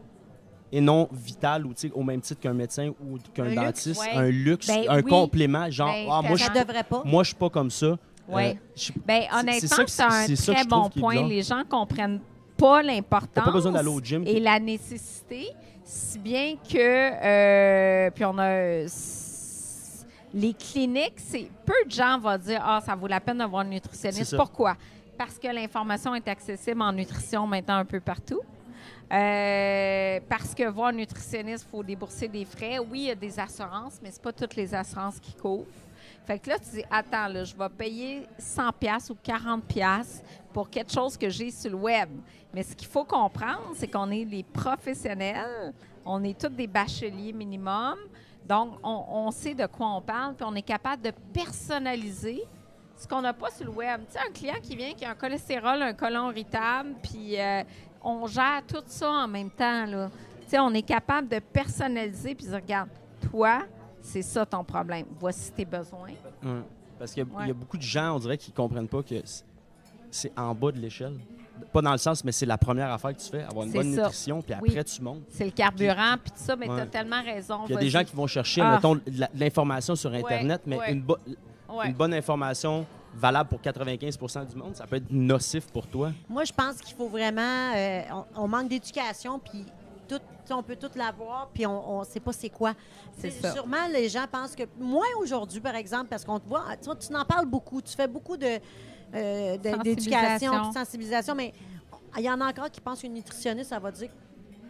et non vital ou au même titre qu'un médecin ou qu'un Un dentiste, ouais. un luxe, Ben un oui. complément, genre, Ben, ah, moi, je, pas. moi, je suis pas comme ça. Ouais. Euh, je- Ben, c'est honnêtement, c'est un ça très bon point. Les gens comprennent pas l'importance et la nécessité, si bien que, euh, puis on a, les cliniques, c'est peu de gens vont dire, ah, ça vaut la peine d'avoir un nutritionniste. Pourquoi? Parce que l'information est accessible en nutrition maintenant un peu partout. Euh, parce que voir un nutritionniste, il faut débourser des frais. Oui, il y a des assurances, mais c'est pas toutes les assurances qui couvrent. Fait que là, tu dis, attends, là, je vais payer 100 pièces ou 40 pièces pour quelque chose que j'ai sur le web. Mais ce qu'il faut comprendre, c'est qu'on est des professionnels, on est tous des bacheliers minimum, donc on, on sait de quoi on parle, puis on est capable de personnaliser ce qu'on n'a pas sur le web. Tu sais, un client qui vient qui a un cholestérol, un côlon irritable, puis euh, on gère tout ça en même temps. Là. Tu sais, on est capable de personnaliser puis dire, regarde, toi, c'est ça ton problème. Voici tes besoins. Parce qu'il y, Ouais. y a beaucoup de gens, on dirait, qui comprennent pas que c'est en bas de l'échelle. Pas dans le sens, mais c'est la première affaire que tu fais, avoir une bonne ça. nutrition, puis Oui. après, tu montes. C'est le carburant, puis tout ça, mais tu Ouais. as tellement raison. Il y a des gens qui vont chercher, Ah. mettons, l'information sur Internet, mais ouais. Une, bo- Ouais. une bonne information valable pour 95% du monde, ça peut être nocif pour toi. Moi, je pense qu'il faut vraiment. euh, on, on manque d'éducation, puis tout, tu on peut tout l'avoir, puis on ne sait pas c'est quoi. C'est Tu. Sûrement, les gens pensent que. Moi, aujourd'hui, par exemple, parce qu'on te voit, tu, vois, tu en parles beaucoup, tu fais beaucoup de, euh, d'éducation, de sensibilisation, mais il y en a encore qui pensent qu'une nutritionniste, ça va dire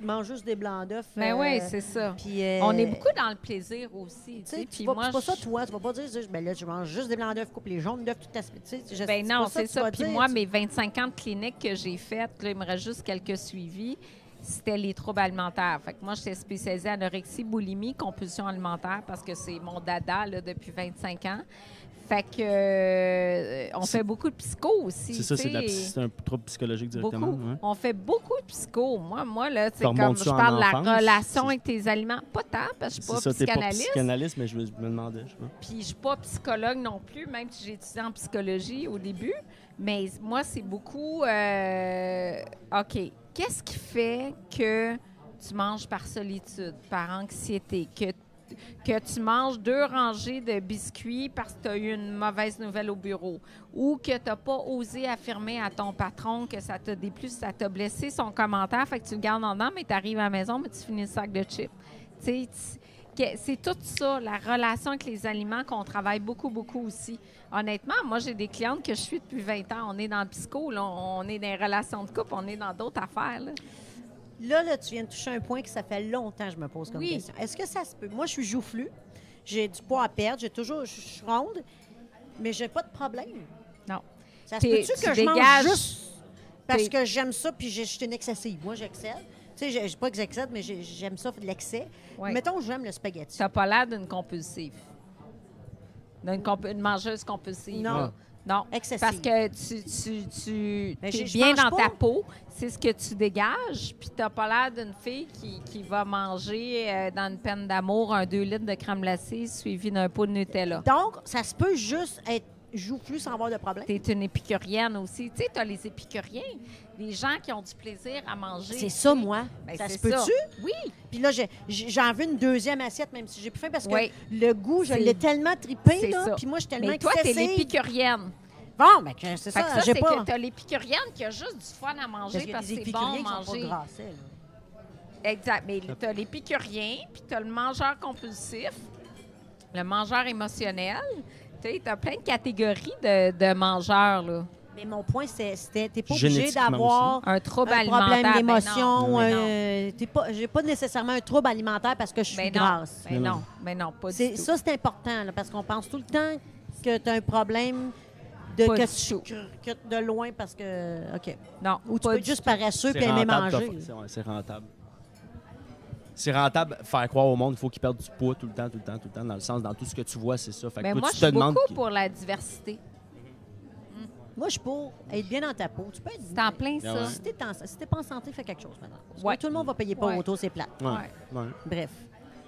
mange juste des blancs d'œufs. Mais euh, oui, c'est ça. puis, euh, On est beaucoup dans le plaisir aussi. Tu vas- moi, c'est pas ça, toi. Tu vas pas dire, ben là, je mange juste des blancs d'œufs, coupe les jaunes d'œufs, tout à Ben non, c'est ça. Puis moi, mes 25 ans de clinique que j'ai faites, il me reste juste quelques suivis, c'était les troubles alimentaires. Fait que moi, j'étais spécialisée en anorexie, boulimie, compulsion alimentaire parce que c'est mon dada là, depuis 25 ans. Fait que euh, on fait beaucoup de psycho aussi. C'est ça, c'est de la sais. psy- c'est un trouble psychologique directement. Beaucoup. On fait beaucoup de psycho. Moi, moi là, c'est Ça comme je ça parle de la enfance? relation avec tes aliments. Pas tant, parce que je suis ça, pas t'es pas psychanalyste. psychanalyste, mais je me, je me demandais. Je. Puis je suis pas psychologue non plus, même si j'ai étudié en psychologie au début. Mais moi, c'est beaucoup. euh, OK. Qu'est-ce qui fait que tu manges par solitude, par anxiété, que, tu manges deux rangées de biscuits parce que tu as eu une mauvaise nouvelle au bureau? Ou que tu n'as pas osé affirmer à ton patron que ça t'a déplu, ça t'a blessé son commentaire, fait que tu le gardes en dedans, mais tu arrives à la maison, mais tu finis le sac de chips. C'est tout ça, la relation avec les aliments qu'on travaille beaucoup, beaucoup aussi. Honnêtement, moi, j'ai des clientes que je suis depuis 20 ans. On est dans le psycho, là, on est dans les relations de couple, on est dans d'autres affaires. là. Là, là, tu viens de toucher un point que ça fait longtemps que je me pose comme Oui. question. Est-ce que ça se peut? Moi, je suis joufflue. J'ai du poids à perdre. J'ai toujours... Je suis ronde, mais j'ai pas de problème. Non. Ça se peut-tu tu que je mange juste parce que j'aime ça puis je suis une excessive? Moi, j'excède. Tu sais, je- pas que j'excède, mais j'ai- j'aime ça, de l'excès. Ouais. Mettons, j'aime le spaghetti. Tu pas l'air d'une compulsive. Une mangeuse compulsive. Non. là. Non. Excessive. Parce que tu, tu, tu Mais es je bien dans pas. ta peau, c'est ce que tu dégages, puis tu n'as pas l'air d'une fille qui, qui va manger euh, dans une peine d'amour un 2 litres de crème glacée suivi d'un pot de Nutella. Donc, ça se peut juste être joufflu sans avoir de problème. Tu es une épicurienne aussi. Tu sais, tu as les épicuriens, les gens qui ont du plaisir à manger. C'est ça, moi. Ben, ça se peut-tu? Oui. Puis là, j'en veux une deuxième assiette, même si j'ai plus faim, parce que Oui. le goût, je l'ai tellement tripé, là. Puis moi, je suis tellement Mais toi, tu es l'épicurienne. Bon, ben, c'est ça, c'est pas... que tu as l'épicurienne qui a juste du fun à manger Parce que c'est bon à manger. grassés. Exact. Mais tu as l'épicurien, puis tu as le mangeur compulsif, le mangeur émotionnel. Tu as plein de catégories de, de mangeurs. Là. Mais mon point, c'est- c'était, t'es pas obligé d'avoir Un trouble un alimentaire. problème ben d'émotion. ben non. euh, j'ai pas nécessairement un trouble alimentaire parce que je suis Ben grasse. ben Mais non, non. ben non, pas C'est, du tout. ça, c'est important, là, parce qu'on pense tout le temps que tu as un problème de, Pas que du tu- tout. que- que de loin parce que. OK. Non, Ou tu peux être juste tout. paresseux puis aimer rentable, manger. c'est rentable. C'est rentable faire croire au monde qu'il faut qu'ils perdent du poids tout le temps, tout le temps, tout le temps. Dans le sens, dans tout ce que tu vois, c'est ça. Fait que Mais toi, moi, tu je te suis demandes. beaucoup pour la diversité. Moi, je suis pour être bien dans ta peau. Tu peux être. C'est en plein Ah ça. Si t'es en- si t'es pas en santé, fais quelque chose maintenant. Parce que Ouais. Tout le monde va payer pas Ouais. auto, c'est plate. Ouais, Ouais. ouais. Bref.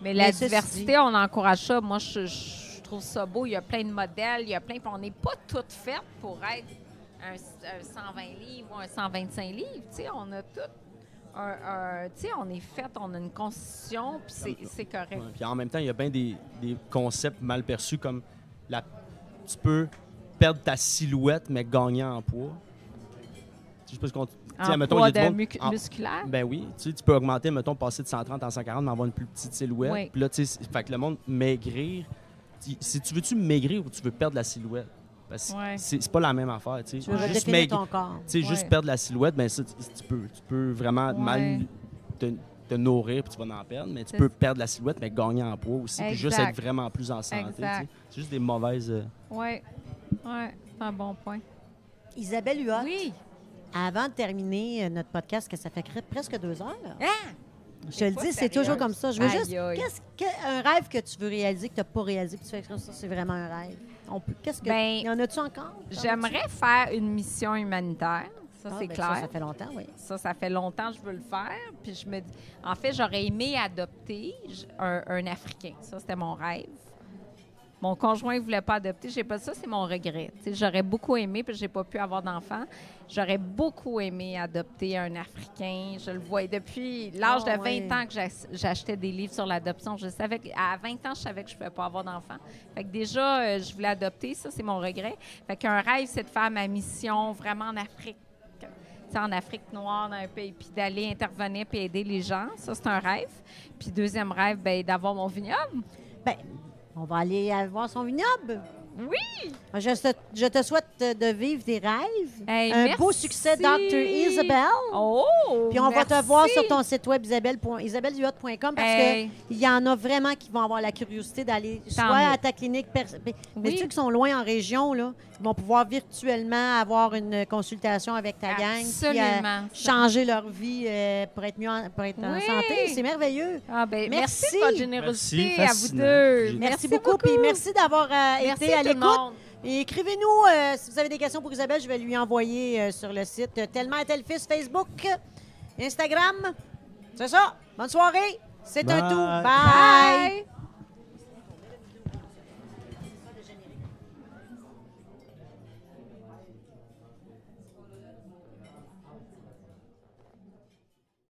Mais la Mais ceci diversité, on encourage ça. Moi, je, je trouve ça beau. Il y a plein de modèles, il y a plein. Puis on n'est pas toutes faites pour être un, un 120 livres ou un 125 livres. Tu sais, on a tout. Un, un- tu sais, on est fait, on a une constitution, puis c'est- correct. Ouais, Puis en même temps, il y a bien des, des concepts mal perçus comme la, tu peux perdre ta silhouette mais gagner en poids. Je sais pas ce qu'on. tu sais, En mettons, poids il y a du de monde- en- musculaire? Ben oui, tu sais, tu peux augmenter, mettons, passer de 130 en 140, mais avoir une plus petite silhouette. Oui. Puis là, tu sais, fait que le monde maigrir. tu- Si tu veux-tu maigrir ou tu veux perdre la silhouette? Parce que Ouais. c'est c'est pas la même affaire, tu sais. Juste ton corps. tu sais, juste Ouais. perdre la silhouette, ben ça, tu, tu peux, tu peux vraiment Ouais. mal te, te nourrir puis tu vas en perdre, mais tu C'est peux perdre la silhouette, mais gagner en poids aussi, puis juste être vraiment plus en santé. tu sais. Exact. C'est juste des mauvaises. euh, Oui, oui, c'est un bon point. Isabelle Huot, Oui. avant de terminer euh, notre podcast, que ça fait presque deux heures, là, Hein? je te le dis, c'est toujours comme ça. Je veux Aïe, juste. aïe. Qu'est-ce que, un rêve que tu veux réaliser, que tu n'as pas réalisé, puis tu fais ça, c'est vraiment un rêve. On peut, qu'est-ce que. Ben, y en a-tu encore? J'aimerais faire une mission humanitaire. Ça, Ah, c'est ben clair. Ça, ça fait longtemps, oui. Ça, ça fait longtemps que je veux le faire. Puis je me dis, en fait, j'aurais aimé adopter un, un Africain. Ça, c'était mon rêve. Mon conjoint ne voulait pas adopter. J'ai pas ça, c'est mon regret. Tu J'aurais beaucoup aimé, puis j'ai pas pu avoir d'enfant. J'aurais beaucoup aimé adopter un Africain. Je le vois depuis l'âge Ah, de 20 ouais. ans que j'ach- j'achetais des livres sur l'adoption. Je savais à 20 ans, je savais que je ne pouvais pas avoir d'enfant. Fait que déjà, euh, je voulais adopter. Ça, c'est mon regret. Fait qu'un rêve, c'est de faire ma mission vraiment en Afrique en Afrique noire, dans un pays, puis d'aller intervenir puis aider les gens. Ça, c'est un rêve. Puis deuxième rêve, ben, d'avoir mon vignoble. Ben, on va aller voir son vignoble. Oui! Je te, je te souhaite de vivre tes rêves. Hey, un beau succès, Dr. Isabelle. Oh! Puis on va te voir sur ton site web isabelleduhot.com parce Hey. qu'il y en a vraiment qui vont avoir la curiosité d'aller soit mieux. à ta clinique. Mais, Oui. ceux qui sont loin en région, là, ils vont pouvoir virtuellement avoir une consultation avec ta gang. puis, euh, Absolument. changer leur vie euh, pour être mieux en, pour être en santé. C'est merveilleux. Ah, ben, merci. Merci. de votre générosité Merci, à vous deux. Merci, beaucoup. Puis merci d'avoir euh, été à l'écoute. Et Écrivez-nous euh, si vous avez des questions pour Isabelle. Je vais lui envoyer euh, sur le site euh, Tellement est tel fils Facebook, Instagram. C'est ça. Bonne soirée. C'est un Bye. tout. Bye.